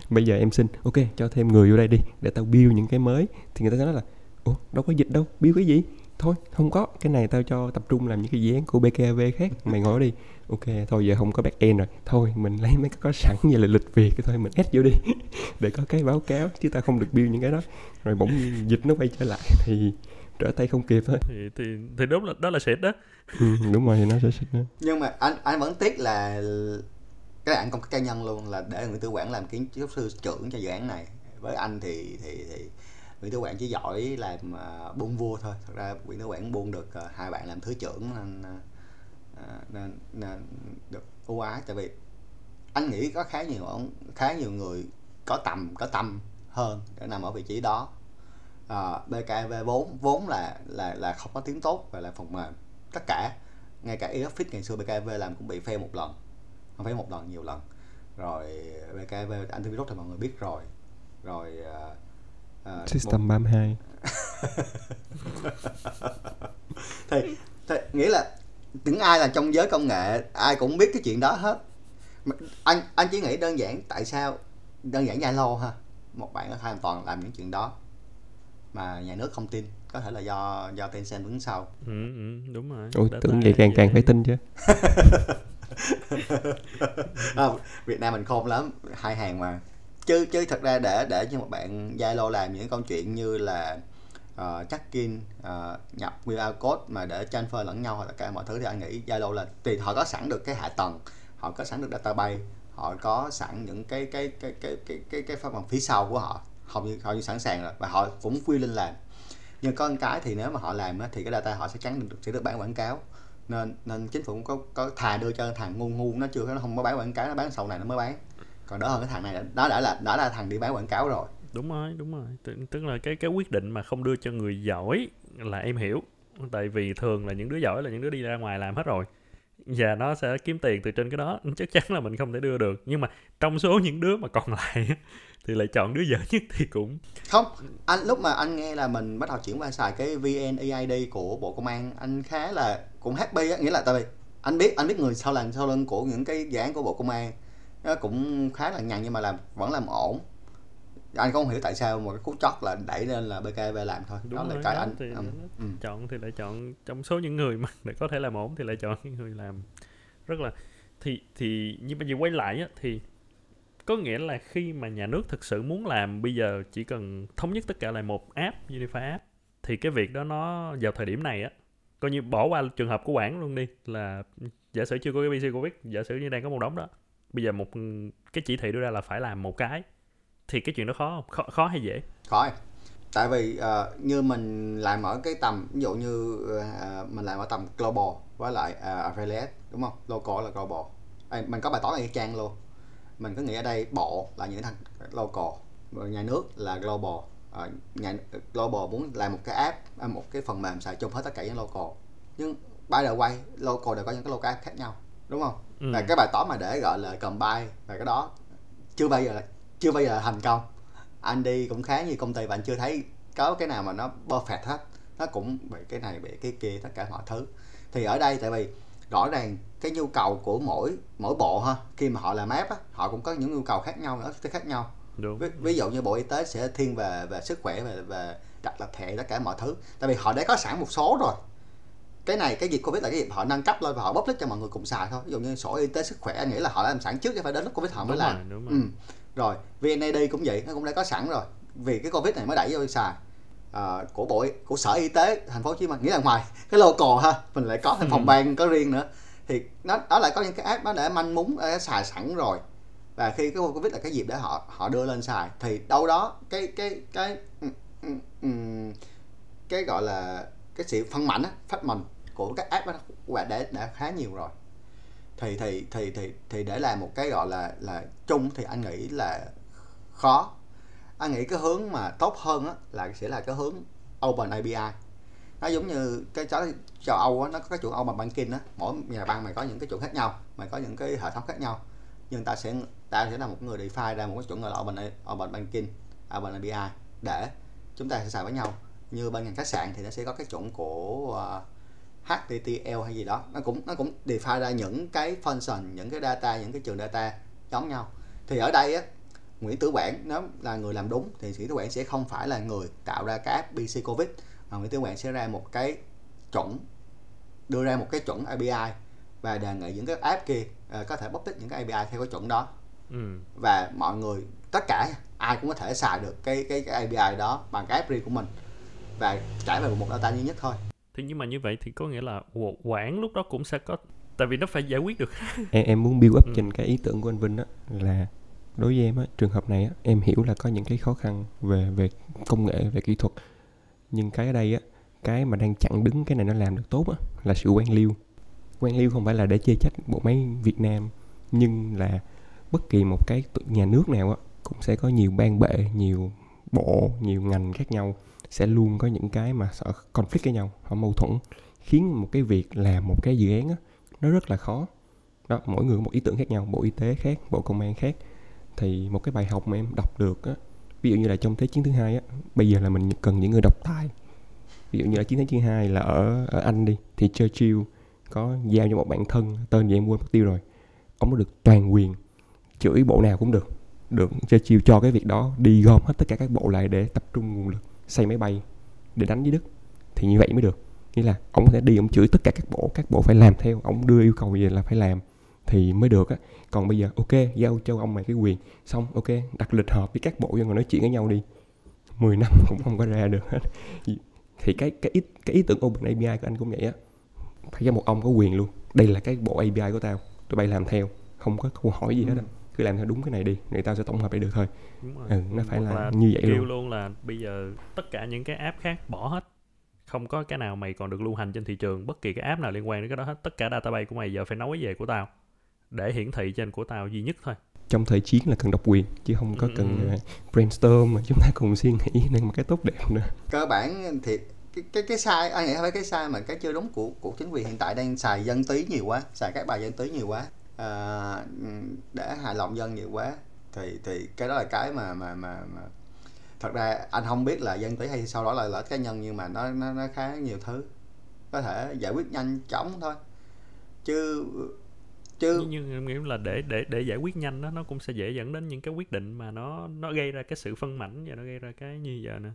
bây giờ em xin ok cho thêm người vô đây đi để tao build những cái mới. Thì người ta nói là ủa đâu có dịch đâu build cái gì? Thôi không có cái này tao cho tập trung làm những cái dự án của BKV khác mày ngồi đi. Ok thôi giờ không có back end rồi. Thôi mình lấy mấy cái có sẵn như là lịch việc thôi mình add vô đi để có cái báo cáo chứ ta không được build những cái đó. Rồi bỗng dịch nó quay trở lại thì trở tay không kịp thôi thì thì thì đúng là đó là xịt đó. Ừ, đúng rồi thì nó sẽ xịt đó. Nhưng mà anh anh vẫn tiếc là cái này anh công cá nhân luôn là để Nguyễn tư quản làm kiến trúc sư trưởng cho dự án này. Với anh thì thì thì Nguyễn Tư Quảng chỉ giỏi làm à, uh, buôn vua thôi. Thật ra Nguyễn Tư Quảng buôn được uh, hai bạn làm thứ trưởng nên, uh, nên, nên được ưu ái. Tại vì anh nghĩ có khá nhiều ông khá nhiều người có tầm có tâm hơn để nằm ở vị trí đó. Uh, BKV vốn vốn là là là không có tiếng tốt và là phần mềm tất cả ngay cả e ngày xưa BKV làm cũng bị fail một lần không phải một lần nhiều lần. Rồi BKV antivirus thì mọi người biết rồi. Rồi uh, System một... 32 thì, thì nghĩa là những ai là trong giới công nghệ ai cũng biết cái chuyện đó hết. Anh anh chỉ nghĩ đơn giản tại sao đơn giản Zalo ha. Một bạn có hoàn toàn làm những chuyện đó mà nhà nước không tin. Có thể là do do Tencent đứng sau. Ừ, ừ, đúng rồi. Ủa, tưởng vậy càng càng phải tin chứ à, Việt Nam mình khôn lắm hai hàng mà. Chứ chứ thật ra để để cho một bạn Zalo làm những câu chuyện như là ờ, uh, check-in uh, ờ, nhập QR code mà để transfer lẫn nhau hoặc là cả mọi thứ thì anh nghĩ Zalo là thì họ có sẵn được cái hạ tầng họ có sẵn được database họ có sẵn những cái cái cái cái cái cái cái phần phía sau của họ. Hầu như hầu như sẵn sàng rồi và họ cũng quy lên làm. Nhưng có một cái thì nếu mà họ làm thì cái data họ sẽ chắn được sẽ được bán quảng cáo nên nên chính phủ cũng có có thà đưa cho thằng ngu ngu, nó chưa, nó không có bán quảng cáo, nó bán sau này nó mới bán. Còn đỡ hơn cái thằng này đó đã là đã là thằng đi bán quảng cáo rồi. Đúng rồi đúng rồi. Tức là cái cái quyết định mà không đưa cho người giỏi là em hiểu. Tại vì thường là những đứa giỏi là những đứa đi ra ngoài làm hết rồi và nó sẽ kiếm tiền từ trên cái đó. Chắc chắn là mình không thể đưa được. Nhưng mà trong số những đứa mà còn lại thì lại chọn đứa dở nhất thì cũng không, anh, lúc mà anh nghe là mình bắt đầu chuyển qua xài cái VNEID của bộ công an, anh khá là cũng happy á. Nghĩa là tại vì anh biết anh biết người sau lưng sau lưng của những cái dự án của bộ công an, nó cũng khá là nhằn nhưng mà làm, vẫn làm ổn anh không hiểu tại sao mà cái cú chót là đẩy lên là BKV làm thôi. Đúng đó là rồi, cái đó, anh. thì um, nó ừ. chọn thì lại chọn trong số những người mà để có thể làm ổn thì lại chọn những người làm. Rất là thì thì nhưng mà giờ quay lại á thì có nghĩa là khi mà nhà nước thực sự muốn làm bây giờ chỉ cần thống nhất tất cả lại một app Unify app thì cái việc đó nó vào thời điểm này á coi như bỏ qua trường hợp của quảng luôn đi là giả sử chưa có cái PC Covid giả sử như đang có một đống đó bây giờ một cái chỉ thị đưa ra là phải làm một cái thì cái chuyện đó khó không? Khó, khó hay dễ? Khó tại vì ờ, như mình làm ở cái tầm ví dụ như ờ, mình làm ở tầm global với lại uh, affiliate đúng không? Local là global. Ê, mình có bài toán ở cái trang luôn. Mình có nghĩ ở đây bộ là những thằng local nhà nước là global. Ờ, nhà global muốn làm một cái app à, một cái phần mềm xài chung hết tất cả những local. Nhưng by the way local đều có những cái local app khác nhau đúng không? Ừ. và cái bài toán mà để gọi là combine và cái đó chưa bao giờ chưa bao giờ thành công. Anh đi cũng khá nhiều công ty và anh chưa thấy có cái nào mà nó perfect hết. Nó cũng bị cái này bị cái kia tất cả mọi thứ. Thì ở đây tại vì rõ ràng cái nhu cầu của mỗi mỗi bộ ha khi mà họ làm app á họ cũng có những nhu cầu khác nhau nữa khác nhau. Đúng. Ví, ví dụ như bộ y tế sẽ thiên về về sức khỏe về về đặt lập thẻ tất cả mọi thứ. Tại vì họ đã có sẵn một số rồi. Cái này cái dịch covid là cái dịch họ nâng cấp lên và họ bốc lít cho mọi người cùng xài thôi. Ví dụ như sổ y tế sức khỏe anh nghĩ là họ đã làm sẵn trước chứ phải đến lúc covid họ mới đúng làm. rồi, đúng rồi. ừ. Rồi vnad cũng vậy nó cũng đã có sẵn rồi. Vì cái covid này mới đẩy vô xài. Ờ, của bộ của sở y tế thành phố hồ chí minh nghĩa là ngoài cái local ha mình lại có thêm phòng Ừ. ban có riêng nữa. Thì nó đó lại có những cái app nó để manh mún đã xài sẵn rồi. Và khi cái covid là cái dịp để họ họ đưa lên xài. Thì đâu đó cái cái cái ừ, ừ, ừ, cái gọi là cái sự phân mảnh á phát mình của các app đó đã, đã khá nhiều rồi thì thì thì thì thì để làm một cái gọi là là chung thì anh nghĩ là khó. Anh nghĩ cái hướng mà tốt hơn á là sẽ là cái hướng open API nó giống như cái chó châu Âu á nó có cái chuẩn open banking á. Mỗi nhà băng mày có những cái chuẩn khác nhau mày có những cái hệ thống khác nhau. Nhưng ta sẽ ta sẽ là một người define ra một cái chuẩn gọi là open open banking open API để chúng ta sẽ xài với nhau. Như bên ngành khách sạn thì nó sẽ có cái chuẩn của uh, HTTL hay gì đó. Nó cũng nó cũng define ra những cái function những cái data những cái trường data giống nhau. Thì ở đây á Nguyễn Tử Quảng nếu là người làm đúng thì Nguyễn Tử Quảng sẽ không phải là người tạo ra cái app BC Covid mà Nguyễn Tử Quảng sẽ ra một cái chuẩn đưa ra một cái chuẩn API và đề nghị những cái app kia ờ, có thể public những cái API theo cái chuẩn đó. Ừ. và mọi người tất cả ai cũng có thể xài được cái cái, cái API đó bằng cái app riêng của mình và trải về một data duy nhất thôi thì nhưng mà như vậy thì có nghĩa là qu- quản lúc đó cũng sẽ có tại vì nó phải giải quyết được. Em, em muốn build up Ừ. trên cái ý tưởng của anh Vinh á là đối với em á trường hợp này á em hiểu là có những cái khó khăn về về công nghệ về kỹ thuật. Nhưng cái ở đây á cái mà đang chặn đứng cái này nó làm được tốt á là sự quan liêu. Quan liêu không phải là để chê trách bộ máy Việt Nam nhưng là bất kỳ một cái nhà nước nào á cũng sẽ có nhiều ban bệ nhiều bộ nhiều ngành khác nhau sẽ luôn có những cái mà sợ conflict với nhau họ mâu thuẫn khiến một cái việc làm một cái dự án đó, nó rất là khó. Đó mỗi người có một ý tưởng khác nhau bộ y tế khác bộ công an khác. Thì một cái bài học mà em đọc được á ví dụ như là trong thế chiến thứ hai á bây giờ là mình cần những người độc tài. Ví dụ như là chiến thế chiến hai là ở ở anh đi thì Churchill có giao cho một bạn thân tên gì em quên mất tiêu rồi. Ông có được toàn quyền chửi bộ nào cũng được. Được Churchill cho cái việc đó đi gom hết tất cả các bộ lại để tập trung nguồn lực xây máy bay để đánh với Đức thì như vậy mới được. Nghĩa là ông có thể đi ông chửi tất cả các bộ các bộ phải làm theo ông đưa yêu cầu gì là phải làm thì mới được á. Còn bây giờ ok giao cho ông mày cái quyền xong ok đặt lịch họp với các bộ cho nói chuyện với nhau đi. 10 năm cũng không có ra được hết. Thì cái cái ý, cái ý tưởng open API của anh cũng vậy á. Phải cho một ông có quyền luôn. Đây là cái bộ API của tao tụi bay làm theo không có câu hỏi gì hết á cứ làm theo đúng cái này đi người tao sẽ tổng hợp lại được thôi. Đúng rồi. Ừ nó phải Hoặc là như vậy kêu luôn. luôn là bây giờ tất cả những cái app khác bỏ hết. Không có cái nào mày còn được lưu hành trên thị trường bất kỳ cái app nào liên quan đến cái đó hết. Tất cả database của mày giờ phải nối về của tao để hiển thị trên của tao duy nhất thôi. Trong thời chiến là cần độc quyền chứ không có Ừ, cần ừ. uh, brainstorm mà chúng ta cùng suy nghĩ nên một cái tốt đẹp nữa. Cơ bản thì cái cái cái sai anh nghĩ phải cái sai mà cái chưa đúng của của chính quyền hiện tại đang xài dân túy nhiều quá xài các bài dân túy nhiều quá à, để hài lòng dân nhiều quá. Thì thì cái đó là cái mà mà mà, mà thật ra anh không biết là dân túy hay sau đó là lợi cá nhân nhưng mà nó nó nó khá nhiều thứ. Có thể giải quyết nhanh chóng thôi. Chứ chứ nhưng, nhưng em nghĩ là để để để giải quyết nhanh đó nó cũng sẽ dễ dẫn đến những cái quyết định mà nó nó gây ra cái sự phân mảnh và nó gây ra cái như giờ nè.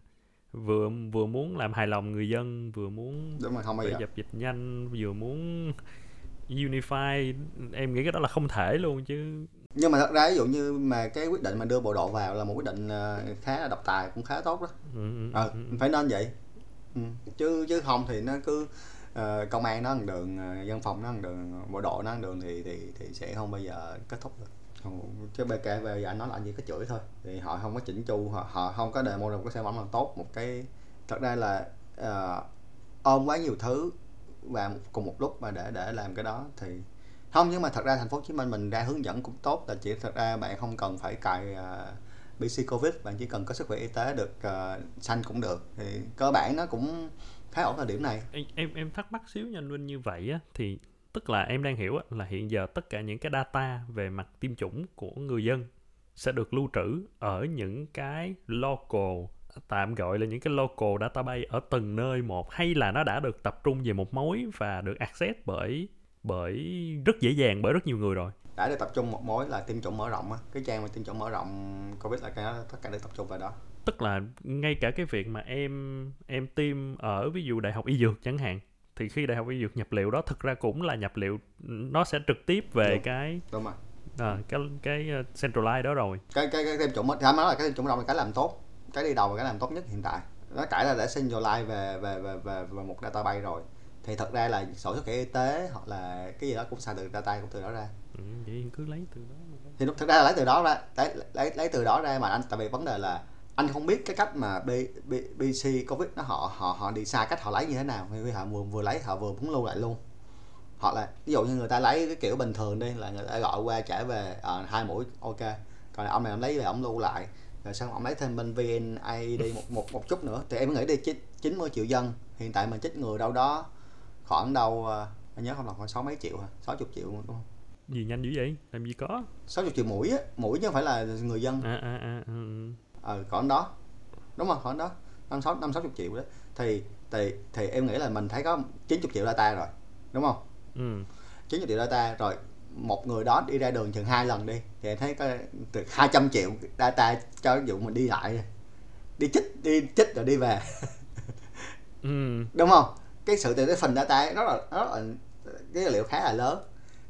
Vừa vừa muốn làm hài lòng người dân vừa muốn đúng rồi không giờ. dập dịch nhanh vừa muốn unify em nghĩ cái đó là không thể luôn chứ nhưng mà thật ra ví dụ như mà cái quyết định mà đưa bộ đội vào là một quyết định ờ, khá là độc tài cũng khá tốt đó ừ, ừ, ờ ừ. phải nên vậy ừ. chứ chứ không thì nó cứ ờ, công an nó một đường ờ, dân phòng nó một đường bộ đội nó một đường thì thì thì sẽ không bao giờ kết thúc được Còn chứ BK về giờ anh nói là chỉ có chửi thôi thì họ không có chỉnh chu họ, họ không có demo được một cái sản phẩm làm tốt một cái thật ra là ờ, ôm quá nhiều thứ và cùng một lúc mà để để làm cái đó thì không nhưng mà thật ra thành phố Hồ Chí Minh mình ra hướng dẫn cũng tốt là chỉ thật ra bạn không cần phải cài à, uh, BC Covid bạn chỉ cần có sức khỏe y tế được uh, xanh cũng được. Thì cơ bản nó cũng khá ổn ở điểm này. Em em em thắc mắc xíu nha anh như vậy á thì tức là em đang hiểu á, là hiện giờ tất cả những cái data về mặt tiêm chủng của người dân sẽ được lưu trữ ở những cái local tạm gọi là những cái local database ở từng nơi một hay là nó đã được tập trung về một mối và được access bởi bởi rất dễ dàng bởi rất nhiều người rồi? Đã được tập trung một mối là tiêm chủng mở rộng á. Cái trang mà tiêm chủng mở rộng Covid là cái đó tất cả được tập trung vào đó. Tức là ngay cả cái việc mà em em tiêm ở ví dụ đại học y dược chẳng hạn thì khi đại học y dược nhập liệu đó thực ra cũng là nhập liệu nó sẽ trực tiếp về Đúng. cái đúng rồi. à, cái cái uh, centralize đó rồi. Cái cái cái tiêm chủng thì anh nói là cái tiêm chủng mở rộng là cái làm tốt cái đi đầu là cái làm tốt nhất hiện tại. Nó cải là để centralize về về về về, về một database rồi. Thì thật ra là sổ sức khỏe y tế hoặc là cái gì đó cũng xài từ data cũng từ đó ra. Ừ, vậy cứ lấy từ đó thì thực ra là lấy từ đó ra lấy, lấy lấy từ đó ra mà anh tại vì vấn đề là anh không biết cái cách mà B, B, BC Covid nó họ họ họ đi xa cách họ lấy như thế nào. Vì họ vừa vừa lấy họ vừa muốn lưu lại luôn. Hoặc là ví dụ như người ta lấy cái kiểu bình thường đi là người ta gọi qua trả về ờ, hai mũi ok. Còn ông này ông lấy về ông lưu lại rồi xong ông lấy thêm bên VNID một một một chút nữa. Thì em nghĩ đi chích 90 triệu dân hiện tại mình chích người đâu đó khoảng đâu ờ, anh nhớ không là khoảng sáu mấy triệu hả? 60 triệu đúng không? Gì nhanh dữ vậy? Làm gì có. 60 triệu mũi á mũi chứ không phải là người dân. À à à ừ, ừ. ờ khoảng đó. Đúng không khoảng đó. Năm sáu năm sáu chục triệu đó. Thì thì thì em nghĩ là mình thấy có 90 triệu data rồi đúng không? Ừ. 90 triệu data rồi một người đó đi ra đường chừng hai lần đi thì em thấy có từ 200 triệu data cho ví dụ mình đi lại đi chích đi chích rồi đi về. Ừ. đúng không? Cái sự từ cái phần data ấy rất là rất là cái liệu khá là lớn.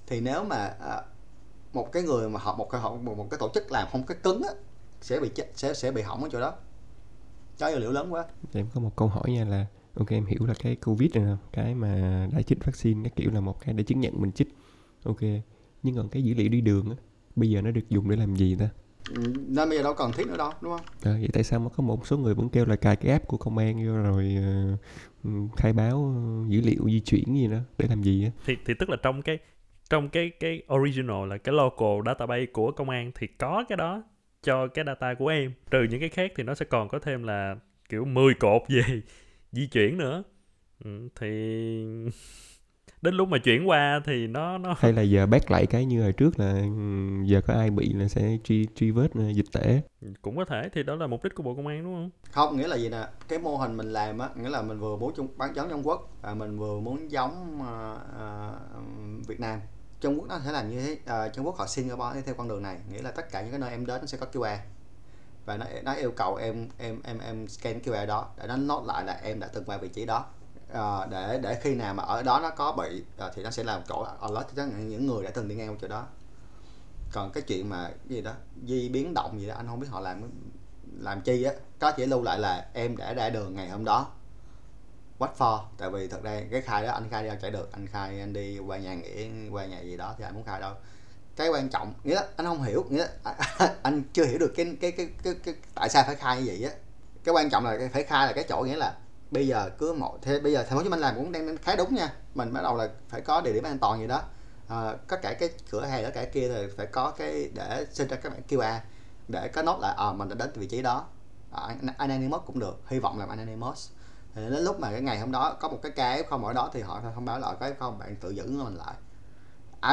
Thì nếu mà à, một cái người mà họ một cái họ một, một cái tổ chức làm không cái cứng á sẽ bị chết sẽ sẽ bị hỏng ở chỗ đó. Cho dữ liệu lớn quá. Em có một câu hỏi nha là ok em hiểu là cái covid này nè cái mà đã chích vaccine cái kiểu là một cái để chứng nhận mình chích ok nhưng còn cái dữ liệu đi đường á bây giờ nó được dùng để làm gì ta? Ừ, nên bây giờ đâu cần thiết nữa đâu đúng không? Ờ, vậy tại sao mà có một số người vẫn kêu là cài cái app của công an vô rồi ừ, khai báo ờ, dữ liệu di chuyển gì đó để làm gì á? Thì thì tức là trong cái trong cái cái original là cái local database của công an thì có cái đó cho cái data của em. Trừ những cái khác thì nó sẽ còn có thêm là kiểu 10 cột về di chuyển nữa. Ừ, thì đến lúc mà chuyển qua thì nó nó hay là giờ back lại cái như hồi trước là ừ, giờ có ai bị là sẽ truy truy vết ờ, dịch tễ? Cũng có thể thì đó là mục đích của bộ công an đúng không? Không nghĩa là gì nè? Cái mô hình mình làm á nghĩa là mình vừa muốn trung, bán giống Trung Quốc và mình vừa muốn giống ờ, ờ, Việt Nam. Trung Quốc nó sẽ làm như thế ờ, Trung Quốc hoặc Singapore theo con đường này nghĩa là tất cả những cái nơi em đến nó sẽ có QR và nó nó yêu cầu em em em em scan QR đó để nó note lại là em đã từng qua vị trí đó Ờ, để để khi nào mà ở đó nó có bị ờ, thì nó sẽ làm chỗ alert cho những người đã từng đi ngang chỗ đó. Còn cái chuyện mà cái gì đó di biến động gì đó anh không biết họ làm làm chi á có chỉ lưu lại là em đã ra đường ngày hôm đó. What for? Tại vì thật ra cái khai đó anh khai ra chạy được anh khai anh đi qua nhà nghỉ qua nhà gì đó thì anh muốn khai đâu. Cái quan trọng nghĩa là anh không hiểu nghĩa là, anh chưa hiểu được cái cái cái cái, cái tại sao phải khai như vậy á. Cái quan trọng là phải khai là cái chỗ nghĩa là bây giờ cứ mỗi thế bây giờ thành phố Hồ Chí Minh làm cũng đang khá đúng nha. Mình bắt đầu là phải có địa điểm an toàn gì đó. Ờ, à, tất cả cái cửa hàng tất cả kia thì phải có cái để sinh ra các bạn QR để có nốt lại à, mình đã đến vị trí đó. À, anonymous cũng được hy vọng làm anonymous. Thì đến lúc mà cái ngày hôm đó có một cái ca không ở đó thì họ thông báo lại cái không bạn tự giữ mình lại.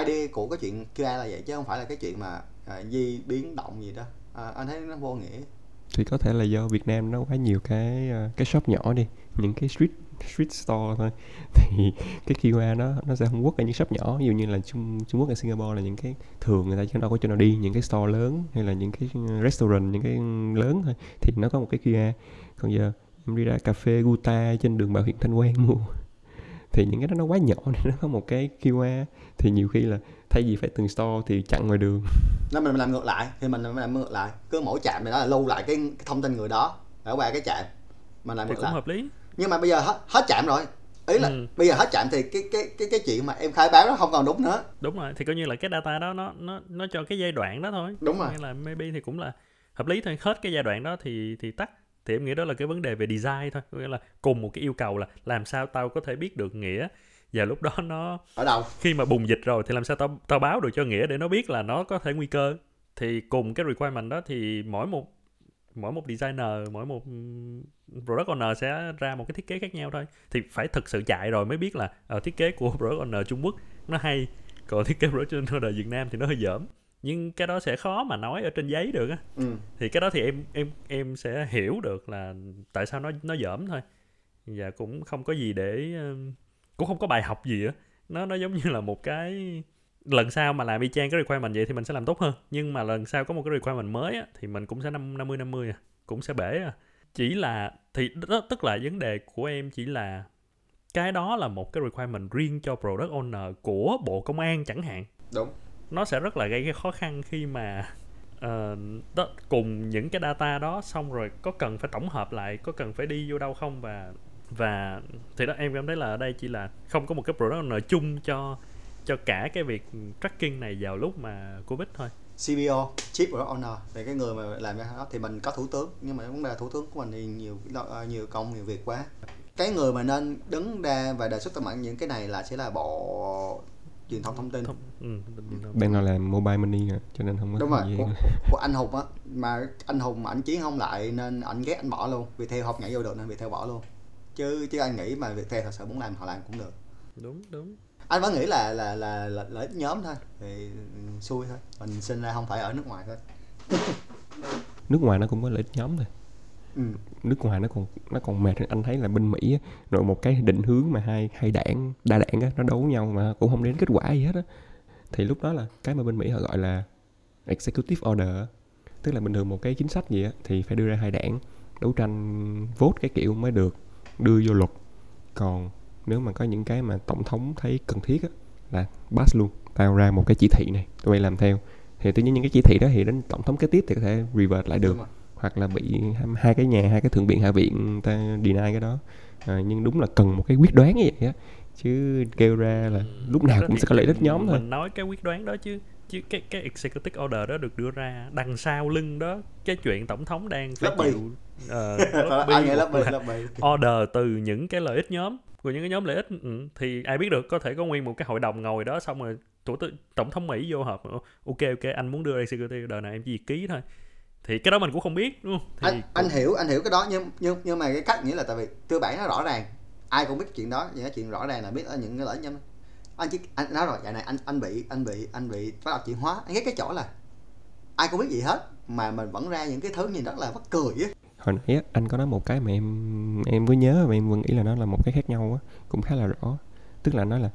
ID của cái chuyện QR là vậy chứ không phải là cái chuyện mà à, di biến động gì đó. À, anh thấy nó vô nghĩa. Thì có thể là do Việt Nam nó quá nhiều cái cái shop nhỏ đi những cái street street store thôi. Thì cái QA nó nó sẽ không quốc ở những shop nhỏ. Ví dụ như là Trung Trung Quốc hay Singapore là những cái thường người ta chứ đâu có cho nó đi. Những cái store lớn hay là những cái restaurant những cái lớn thôi thì nó có một cái QA còn giờ em đi ra cà phê Guta trên đường Bảo Hiểm Thanh Quan mua. Thì những cái đó nó quá nhỏ nên nó có một cái QA thì nhiều khi là thay vì phải từng store thì chặn ngoài đường. Nên mình làm ngược lại thì mình làm ngược lại. Cứ mỗi trạm này đó là lưu lại cái, cái thông tin người đó ở qua cái trạm. Mình làm thì ngược cũng lại. hợp lý nhưng mà bây giờ hết, hết trạm rồi. Ý là Ừ. bây giờ hết trạm thì cái cái cái cái chuyện mà em khai báo nó không còn đúng nữa. Đúng rồi thì coi như là cái data đó nó nó nó cho cái giai đoạn đó thôi. Đúng rồi. Nghĩa là maybe thì cũng là hợp lý thôi. Hết cái giai đoạn đó thì thì tắt. Thì em nghĩ đó là cái vấn đề về design thôi. Nghĩa là cùng một cái yêu cầu là làm sao tao có thể biết được nghĩa. Và lúc đó nó ở đâu? khi mà bùng dịch rồi thì làm sao tao tao báo được cho nghĩa để nó biết là nó có thể nguy cơ. Thì cùng cái requirement đó thì mỗi một mỗi một designer mỗi một product owner sẽ ra một cái thiết kế khác nhau thôi. Thì phải thực sự chạy rồi mới biết là ờ, thiết kế của product owner Trung Quốc nó hay còn thiết kế product owner Việt Nam thì nó hơi dởm. Nhưng cái đó sẽ khó mà nói ở trên giấy được á. Ừ. thì cái đó thì em em em sẽ hiểu được là tại sao nó nó dởm thôi. Và cũng không có gì để cũng không có bài học gì á. Nó nó giống như là một cái lần sau mà làm y chang cái requirement vậy thì mình sẽ làm tốt hơn. Nhưng mà lần sau có một cái requirement mới á, thì mình cũng sẽ năm năm mươi năm mươi à cũng sẽ bể à. Chỉ là thì đó, tức là vấn đề của em chỉ là cái đó là một cái requirement riêng cho product owner của bộ công an chẳng hạn. Đúng. Nó sẽ rất là gây cái khó khăn khi mà ờ, đó, cùng những cái data đó xong rồi có cần phải tổng hợp lại có cần phải đi vô đâu không và và thì đó em cảm thấy là ở đây chỉ là không có một cái product owner chung cho cho cả cái việc tracking này vào lúc mà covid thôi. CBO Chief Product Owner về cái người mà làm cái đó thì mình có thủ tướng nhưng mà vấn đề là thủ tướng của mình thì nhiều ờ, nhiều công nhiều việc quá. Cái người mà nên đứng ra và đề xuất tất cả những cái này là sẽ là bộ truyền thông thông tin. Thông, ừ, đang nào làm mobile money nè cho nên không có đúng rồi của, của anh hùng á. Mà anh hùng mà anh chiến không lại nên anh ghét anh bỏ luôn. Vì theo học nhảy vô được nên vì theo bỏ luôn. Chứ chứ anh nghĩ mà việc theo thật sự muốn làm họ làm cũng được. Đúng đúng anh vẫn nghĩ là là là, là lợi ích nhóm thôi thì xui thôi. Mình sinh ra không phải ở nước ngoài thôi. Nước ngoài nó cũng có lợi ích nhóm thôi. Ừ. nước ngoài nó còn nó còn mệt. Anh thấy là bên mỹ á, rồi một cái định hướng mà hai hai đảng đa đảng á, nó đấu nhau mà cũng không đến kết quả gì hết á. Thì lúc đó là cái mà bên mỹ họ gọi là executive order tức là bình thường một cái chính sách gì á thì phải đưa ra hai đảng đấu tranh vote cái kiểu mới được đưa vô luật. Còn nếu mà có những cái mà tổng thống thấy cần thiết á là pass luôn tao ra một cái chỉ thị này tụi bay làm theo. Thì tự nhiên những cái chỉ thị đó thì đến tổng thống kế tiếp thì có thể revert lại được hoặc là bị hai- cái nhà hai cái thượng viện hạ viện ta deny cái đó. À, nhưng đúng là cần một cái quyết đoán như vậy á chứ kêu ra là lúc nào cũng sẽ có lợi ích nhóm thôi. mình nói cái quyết đoán đó chứ chứ cái cái executive order đó được đưa ra đằng sau lưng đó cái chuyện tổng thống đang phải Lobby. chịu ờ, lobby là bị order từ những cái lợi ích nhóm của những cái nhóm lợi ích. Ừ, thì ai biết được có thể có nguyên một cái hội đồng ngồi đó xong rồi thủ tướng tổng thống mỹ vô họp ok ok anh muốn đưa ra executive order này em chỉ ký thôi. Thì cái đó mình cũng không biết đúng không? Thì anh anh hiểu anh hiểu cái đó nhưng nhưng nhưng mà cái cách nghĩa là tại vì tư bản nó rõ ràng ai cũng biết chuyện đó những cái chuyện rõ ràng là biết ở những cái lợi ích nhóm anh chỉ anh nói rồi dạo này anh anh bị anh bị anh bị bắt đầu chuyển hóa. Anh ghét cái chỗ là ai cũng biết gì hết mà mình vẫn ra những cái thứ nhìn rất là mắc cười á hồi nãy anh có nói một cái mà em em mới nhớ và em vẫn nghĩ là nó là một cái khác nhau á cũng khá là rõ. Tức là nói là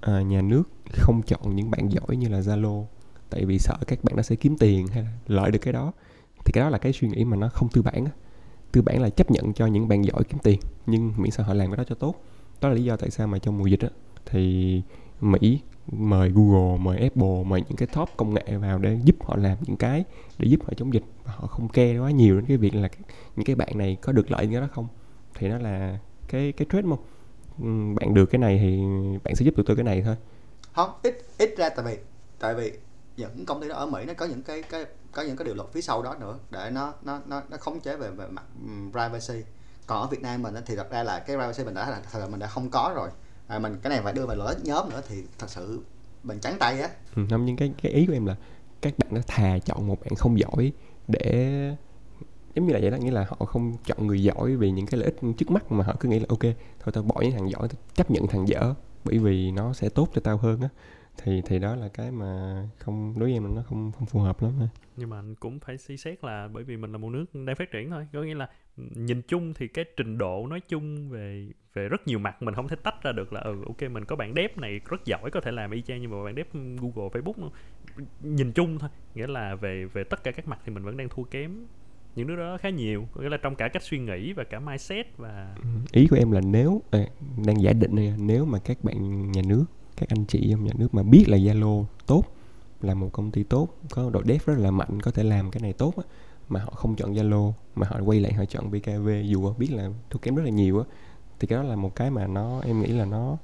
à, nhà nước không chọn những bạn giỏi như là zalo tại vì sợ các bạn nó sẽ kiếm tiền hay là lợi được cái đó. Thì cái đó là cái suy nghĩ mà nó không tư bản á. Tư bản là chấp nhận cho những bạn giỏi kiếm tiền nhưng miễn sao họ làm cái đó cho tốt. Đó là lý do tại sao mà trong mùa dịch á thì mỹ mời google mời apple mời những cái top công nghệ vào để giúp họ làm những cái để giúp họ chống dịch họ không care quá nhiều đến cái việc là những cái bạn này có được lợi như đó không? Thì nó là cái cái trade không Ừm, bạn được cái này thì bạn sẽ giúp được tôi cái này thôi. Không ít ít ra tại vì tại vì những công ty đó ở Mỹ nó có những cái cái có những cái điều luật phía sau đó nữa để nó nó nó nó khống chế về về mặt ừm, privacy. Còn ở Việt Nam mình thì thật ra là cái privacy mình đã là thật là mình đã không có rồi. À, mình cái này phải đưa vào lợi ích nhóm nữa thì thật sự mình trắng tay á. Ừ, không nhưng cái cái ý của em là các bạn nó thà chọn một bạn không giỏi để, giống như là vậy đó, nghĩa là họ không chọn người giỏi vì những cái lợi ích trước mắt mà họ cứ nghĩ là, ok, thôi tao bỏ những thằng giỏi, tao chấp nhận thằng dở, bởi vì nó sẽ tốt cho tao hơn á thì thì đó là cái mà không đối với em là nó không không phù hợp lắm ha. nhưng mà anh cũng phải suy xét là bởi vì mình là một nước đang phát triển thôi có nghĩa là nhìn chung thì cái trình độ nói chung về về rất nhiều mặt mình không thể tách ra được là ừ ok mình có bạn dev này rất giỏi có thể làm y chang như mà bạn dev Google Facebook nữa. nhìn chung thôi nghĩa là về về tất cả các mặt thì mình vẫn đang thua kém những đứa đó khá nhiều có nghĩa là trong cả cách suy nghĩ và cả mindset và Ừ, ý của em là nếu à, đang giả định này nếu mà các bạn nhà nước các anh chị trong nhà nước mà biết là Zalo tốt là một công ty tốt có đội dev rất là mạnh có thể làm cái này tốt á mà họ không chọn Zalo mà họ quay lại họ chọn BKV dù biết là thua kém rất là nhiều á thì cái đó là một cái mà nó em nghĩ là nó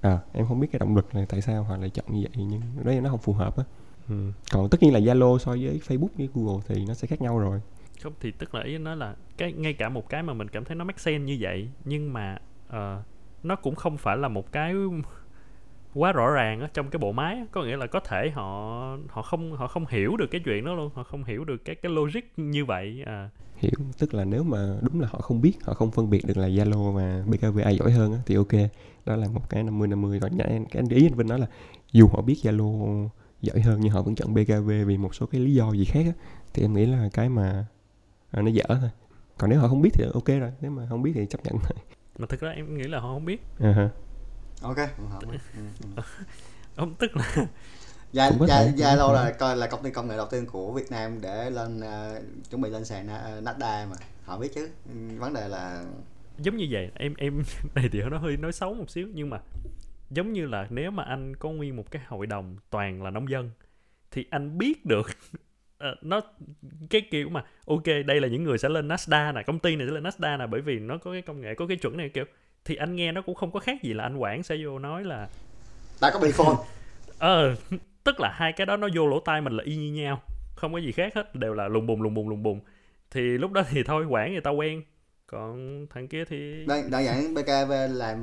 à em không biết cái động lực là tại sao họ lại chọn như vậy nhưng đấy nó không phù hợp á ừ. còn tất nhiên là Zalo so với Facebook với Google thì nó sẽ khác nhau rồi không thì tức là ý nó là cái ngay cả một cái mà mình cảm thấy nó make sense như vậy nhưng mà uh, nó cũng không phải là một cái quá rõ ràng ở trong cái bộ máy có nghĩa là có thể họ họ không họ không hiểu được cái chuyện đó luôn họ không hiểu được cái cái logic như vậy à. Hiểu tức là nếu mà đúng là họ không biết họ không phân biệt được là Zalo mà BKV ai giỏi hơn á, thì ok đó là một cái 50 50 còn nhã cái anh ý anh Vinh nói là dù họ biết Zalo giỏi hơn nhưng họ vẫn chọn BKV vì một số cái lý do gì khác á, thì em nghĩ là cái mà à, nó dở thôi. Còn nếu họ không biết thì ok rồi nếu mà không biết thì chấp nhận thôi. Mà thực ra em nghĩ là họ không biết. Ha. Ok hợp. Ừ, ừ. không tức là cũng có Zalo thể. là coi là công ty công nghệ đầu tiên của Việt Nam để lên ờ, chuẩn bị lên sàn Na- Nasdaq mà họ biết chứ Ừ, vấn đề là giống như vậy em em này thì nó hơi nói xấu một xíu nhưng mà giống như là nếu mà anh có nguyên một cái hội đồng toàn là nông dân thì anh biết được ờ, nó cái kiểu mà ok đây là những người sẽ lên Nasdaq nè công ty này sẽ lên Nasdaq nè bởi vì nó có cái công nghệ có cái chuẩn này kiểu thì anh nghe nó cũng không có khác gì là anh quản sẽ vô nói là ta có bị phone. Ờ tức là hai cái đó nó vô lỗ tai mình là y như nhau không có gì khác hết đều là lùng bùng lùng bùng lùng bùng. Thì lúc đó thì thôi quản người ta quen. Còn thằng kia thì đơn, đơn giản BKV làm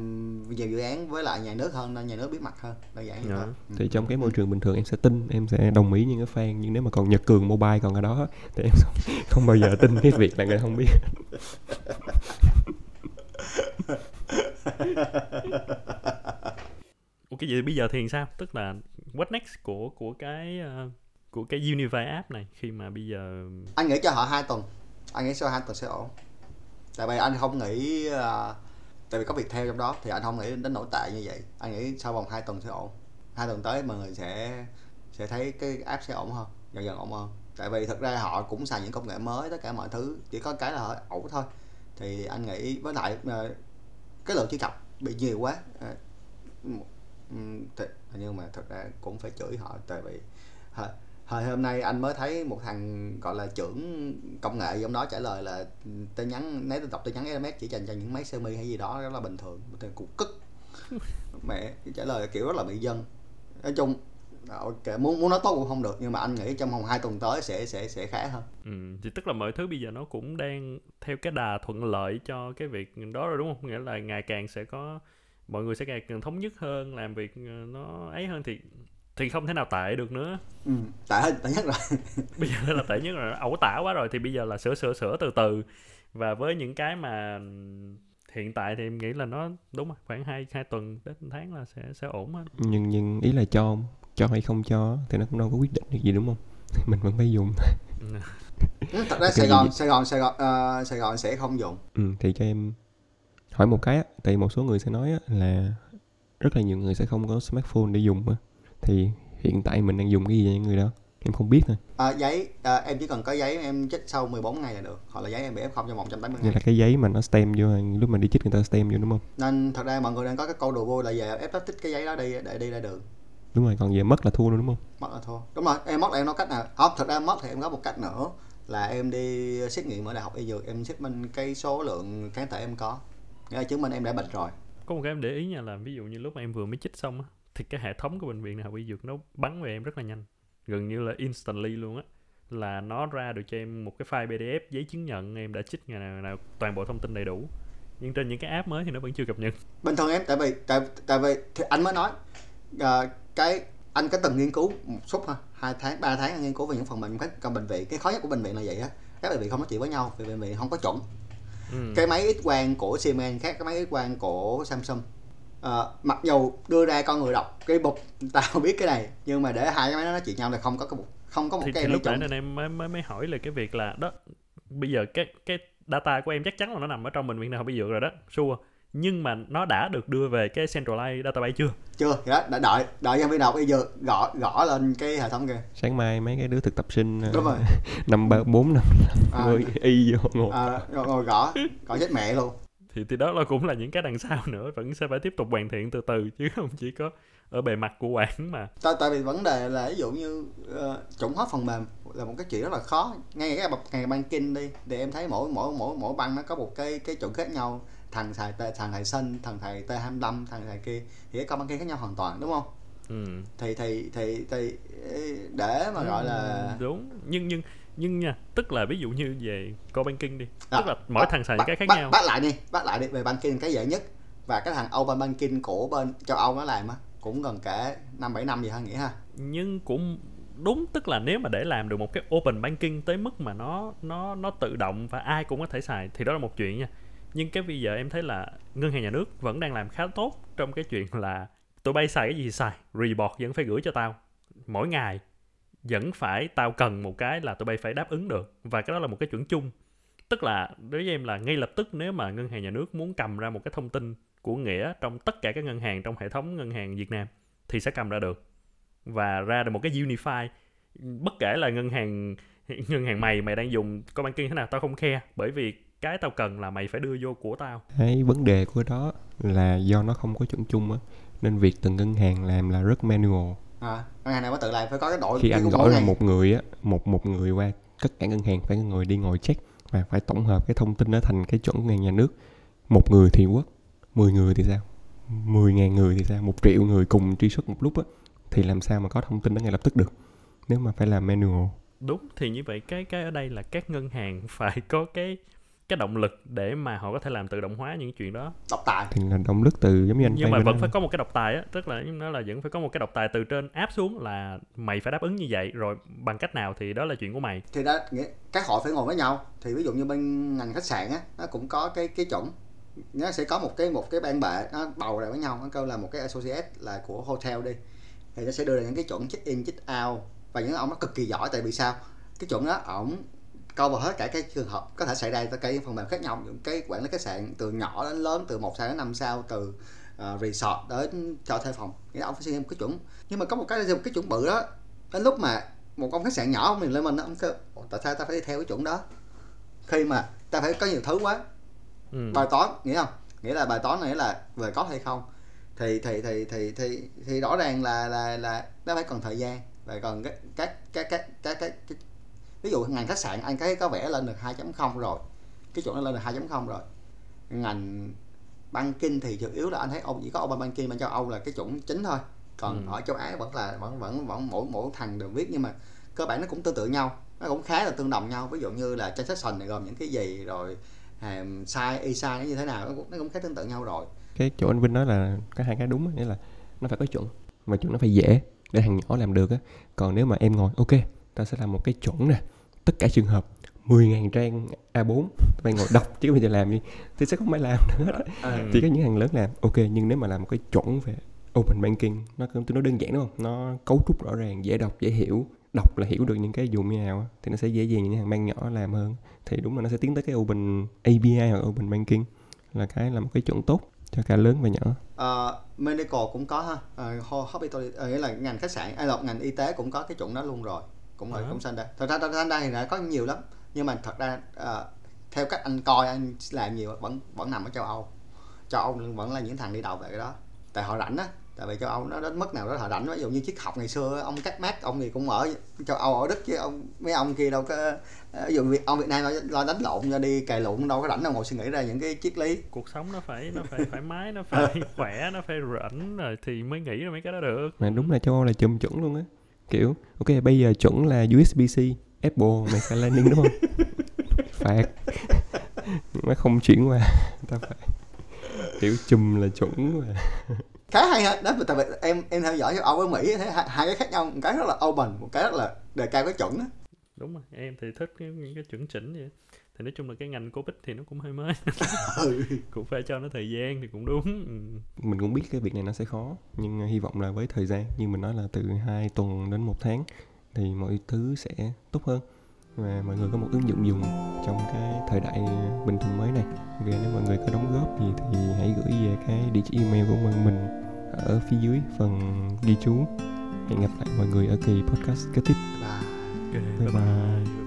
nhiều dự án với lại nhà nước hơn nên nhà nước biết mặt hơn. Đơn giản Dạ. thôi. Ừ. thì trong cái môi trường bình thường em sẽ tin em sẽ đồng ý những cái fan nhưng nếu mà còn Nhật Cường Mobile còn ở đó thì em không, không bao giờ tin cái việc là người ta không biết Ok vậy bây giờ thì sao? Tức là what next của của cái ờ, của cái Unify app này khi mà bây giờ anh nghĩ cho họ hai tuần. Anh nghĩ sau hai tuần sẽ ổn. Tại vì anh không nghĩ ờ, tại vì có việc theo trong đó thì anh không nghĩ đến nổi tệ như vậy. Anh nghĩ sau vòng hai tuần sẽ ổn. Hai tuần tới mọi người sẽ sẽ thấy cái app sẽ ổn hơn, dần dần ổn hơn. Tại vì thực ra họ cũng xài những công nghệ mới tất cả mọi thứ. Chỉ có cái là họ ổn thôi. Thì anh nghĩ với lại ờ, cái lượng truy cập bị nhiều quá. Ừm, thì, nhưng mà thật ra cũng phải chửi họ tại vì hồi, hồi hôm nay anh mới thấy một thằng gọi là trưởng công nghệ trong đó trả lời là tin nhắn nếu tôi đọc tin nhắn SMS chỉ dành cho những máy Xiaomi hay gì đó đó là bình thường. Thường cục cức. Mẹ trả lời kiểu rất là bị dân. Nói chung ok muốn muốn nói tốt cũng không được nhưng mà anh nghĩ trong vòng hai tuần tới sẽ sẽ sẽ khá hơn ừ, thì tức là mọi thứ bây giờ nó cũng đang theo cái đà thuận lợi cho cái việc đó rồi đúng không? Nghĩa là ngày càng sẽ có mọi người sẽ ngày càng thống nhất hơn, làm việc ờ, nó ấy hơn thì thì không thể nào tệ được nữa. ừ, tệ hơn tệ nhất rồi Bây giờ là tệ nhất rồi, ẩu tả quá rồi thì bây giờ là sửa sửa sửa từ từ. Và với những cái mà hiện tại thì em nghĩ là nó đúng rồi, khoảng 2 hai tuần đến tháng là sẽ sẽ ổn hết. nhưng nhưng ý là cho cho hay không cho thì nó cũng đâu có quyết định được gì đúng không? Mình vẫn phải dùng. Thật ra Sài Gòn? Sài Gòn Sài Gòn ờ, Sài Gòn sẽ không dùng. Ừ, thì cho em hỏi một cái á tại một số người sẽ nói á, là rất là nhiều người sẽ không có smartphone để dùng á. Thì hiện tại mình đang dùng cái gì cho những người đó? Em không biết thôi À, giấy à, em chỉ cần có giấy em chích sau 14 ngày là được. Hoặc là giấy em bị F0 trong 180 như ngày. là cái giấy mà nó stem vô lúc mà đi chích người ta stem vô đúng không? Nên thật ra mọi người đang có cái câu đùa vui là giờ ép tích cái giấy đó đi để đi ra đường đúng rồi còn về mất là thua luôn đúng không? Mất là thôi đúng rồi em mất là em nói cách nào? Không thật ra mất thì em có một cách nữa là em đi xét nghiệm ở đại học y dược em xác minh cái số lượng kháng thể em có. Nghĩa là chứng minh em đã bệnh rồi. Có một cái em để ý nha là ví dụ như lúc mà em vừa mới chích xong á thì cái hệ thống của bệnh viện đại học y dược nó bắn về em rất là nhanh. Gần như là instantly luôn á. Là nó ra được cho em một cái file pdf giấy chứng nhận em đã chích ngày nào, ngày nào toàn bộ thông tin đầy đủ. Nhưng trên những cái app mới thì nó vẫn chưa cập nhật. Bình thường em tại vì tại tại vì thì anh mới nói à, cái anh có từng nghiên cứu một chút ha hai tháng ba tháng nghiên cứu về những phần mềm trong bệnh viện. Cái khó nhất của bệnh viện là vậy á. Các bệnh viện không nói chuyện với nhau vì bệnh viện không có chuẩn. Ừ. cái máy x quang của Siemens khác cái máy x quang của Samsung. Ờ, mặc dù đưa ra con người đọc cái bục tao biết cái này nhưng mà để hai cái máy nó nói chuyện nhau thì không có cái bục không có một thì, cái thì lúc nãy nên em mới, mới mới hỏi là cái việc là đó bây giờ cái cái data của em chắc chắn là nó nằm ở trong bệnh viện nào bị dược rồi đó sure nhưng mà nó đã được đưa về cái centralized database chưa? Chưa thì đó đã đợi đợi nhân viên đọc bây giờ gõ gõ lên cái hệ thống kia sáng mai mấy cái đứa thực tập sinh đúng rồi. năm ba bốn năm à, mươi y vô ngồi à, rồi, rồi gõ gõ chết mẹ luôn. Thì thì đó là cũng là những cái đằng sau nữa. Vẫn sẽ phải tiếp tục hoàn thiện từ từ chứ không chỉ có ở bề mặt của quản mà. Tại tại vì vấn đề là ví dụ như uh, chuẩn hóa phần mềm là một cái chuyện rất là khó. Ngay cái bậc ngày banking đi thì em thấy mỗi mỗi mỗi mỗi băng nó có một cái cái chuẩn khác nhau thằng xài t thằng thầy sinh thằng thầy t 25 thằng thầy kia thì cái con banking khác nhau hoàn toàn đúng không? Ừ. thì thì thì thì để mà gọi là Ừ, đúng. Nhưng nhưng nhưng nha tức là ví dụ như về core banking đi À, tức là mỗi bắt- thằng xài những cái khác bắt, nhau. bắt lại đi bắt lại đi về banking cái dễ nhất. Và cái thằng open banking của bên châu âu nó làm á cũng gần cả năm bảy năm gì ha nghĩ ha. Nhưng cũng đúng tức là nếu mà để làm được một cái open banking tới mức mà nó nó nó tự động và ai cũng có thể xài thì đó là một chuyện nha nhưng cái bây giờ em thấy là ngân hàng nhà nước vẫn đang làm khá tốt trong cái chuyện là tụi bay xài cái gì xài report vẫn phải gửi cho tao. Mỗi ngày vẫn phải tao cần một cái là tụi bay phải đáp ứng được. Và cái đó là một cái chuẩn chung. Tức là đối với em là ngay lập tức nếu mà ngân hàng nhà nước muốn cầm ra một cái thông tin của nghĩa trong tất cả các ngân hàng trong hệ thống ngân hàng Việt Nam thì sẽ cầm ra được. Và ra được một cái unify. Bất kể là ngân hàng ngân hàng mày mày đang dùng có banking thế nào, tao không khe bởi vì cái tao cần là mày phải đưa vô của tao. Cái vấn đề của đó là do nó không có chuẩn chung á nên việc từng ngân hàng làm là rất manual. À, ngân hàng này có tự làm phải có cái đội khi anh gọi là một người á một một người qua tất cả ngân hàng phải có người đi ngồi check và phải tổng hợp cái thông tin đó thành cái chuẩn ngân hàng nhà nước. Một người thì quốc 10 người thì sao? 10 ngàn người thì sao? Một triệu người cùng truy xuất một lúc á thì làm sao mà có thông tin đó ngay lập tức được? Nếu mà phải làm manual. Đúng thì như vậy cái cái ở đây là các ngân hàng phải có cái cái động lực để mà họ có thể làm tự động hóa những chuyện đó. Độc tài. Thì là động lực từ giống như anh nhưng mà vẫn phải có một cái độc tài á tức là nó là vẫn phải có một cái độc tài từ trên áp xuống là mày phải đáp ứng như vậy rồi bằng cách nào thì đó là chuyện của mày. Thì đó nghĩa các hội phải ngồi với nhau. Thì ví dụ như bên ngành khách sạn á nó cũng có cái cái chuẩn nó sẽ có một cái một cái ban bệ nó bầu lại với nhau. Nó kêu là một cái associate là của hotel đi. Thì nó sẽ đưa ra những cái chuẩn check in check out. Và những ông nó cực kỳ giỏi tại vì sao? Cái chuẩn đó ổng cover hết cả cái trường hợp có thể xảy ra cả những phần mềm khác nhau những cái quản lý khách sạn từ nhỏ đến lớn từ một sao đến năm sao từ uh, resort đến cho thuê phòng nghĩa là ông phải nghĩ một cái chuẩn. Nhưng mà có một cái một cái chuẩn bự đó đến lúc mà một ông khách sạn nhỏ ông mình lên mình á, ông kêu "Ủa, tại sao ta phải đi theo cái chuẩn đó? Khi mà ta phải có nhiều thứ quá. Ừ. bài toán nghĩa không nghĩa là bài toán này là về có hay không. Thì thì thì thì thì thì rõ ràng là là là nó phải cần thời gian và còn các các các các các các, các ví dụ ngành khách sạn anh thấy có vẻ lên được 2.0 rồi. Cái chuẩn nó lên được 2.0 rồi. Ngành banking thì chủ yếu là anh thấy ông chỉ có open banking bên châu Âu là cái chuẩn chính thôi. Còn Ừ. ở châu Á vẫn là vẫn vẫn vẫn mỗi mỗi thằng đều viết nhưng mà cơ bản nó cũng tương tự nhau. Nó cũng khá là tương đồng nhau. Ví dụ như là transaction này gồm những cái gì rồi hàm sai y sai nó như thế nào nó cũng, nó cũng khá tương tự nhau rồi. Cái chỗ anh Vinh nói là có hai cái đúng nghĩa là nó phải có chuẩn. Và chuẩn nó phải dễ để thằng nhỏ làm được á. Còn nếu mà em ngồi ok ta sẽ làm một cái chuẩn nè. Tất cả trường hợp 10.000 trang A4 tụi bay ngồi đọc chứ bây giờ làm đi thì sẽ không ai làm nữa á. Ừ. chỉ có những hàng lớn làm ok nhưng nếu mà làm một cái chuẩn về open banking nó tương đối đơn giản đúng không? Nó cấu trúc rõ ràng dễ đọc dễ hiểu đọc là hiểu được những cái dùng như nào á, thì nó sẽ dễ dàng những hàng ban nhỏ làm hơn. Thì đúng là nó sẽ tiến tới cái open API hoặc open banking là cái là một cái chuẩn tốt cho cả lớn và nhỏ. Ờ, medical cũng có ha. Uh, hospital uh, nghĩa là ngành khách sạn hay là ngành y tế cũng có cái chuẩn đó luôn rồi cũng là Ờ. cũng standard thật ra standard thì đã có nhiều lắm. Nhưng mà thật ra ờ, theo cách anh coi anh làm nhiều vẫn vẫn nằm ở châu Âu. Châu Âu vẫn là những thằng đi đầu về cái đó. Tại họ rảnh á. Tại vì châu Âu nó đến mức nào đó họ rảnh. Ví dụ như triết học ngày xưa ông cắt mát ông gì cũng ở châu Âu ở Đức chứ ông mấy ông kia đâu có ờ, ví dụ Việt- ông Việt Nam lo, lo đánh lộn ra đi cày lộn đâu có rảnh đâu ngồi suy nghĩ ra những cái triết lý. Cuộc sống nó phải nó phải thoải mái nó phải khỏe nó phải rảnh rồi thì mới nghĩ ra mấy cái đó được. Mà đúng là châu Âu là chùm chuẩn luôn á kiểu ok bây giờ chuẩn là USB-C Apple mày phải landing đúng không? Phạt. Nó không chuyển qua ta phải kiểu chùm là chuẩn mà. Khá hay ha đó tại vì em em theo dõi châu Âu với Mỹ thấy hai, hai cái khác nhau một cái rất là open một cái rất là đề cao cái chuẩn á. Đúng rồi em thì thích cái, những cái chuẩn chỉnh vậy thì nói chung là cái ngành covid thì nó cũng hơi mới. Ừ. cũng phải cho nó thời gian thì cũng đúng. Ừ. mình cũng biết cái việc này nó sẽ khó nhưng hy vọng là với thời gian như mình nói là từ 2 tuần đến một tháng thì mọi thứ sẽ tốt hơn. Và mọi người có một ứng dụng dùng trong cái thời đại bình thường mới này. Ok nếu mọi người có đóng góp gì thì hãy gửi về cái địa chỉ email của mình. Mình ở phía dưới phần ghi chú. Hẹn gặp lại mọi người ở kỳ podcast kế tiếp. Bye. Ok, bye. bye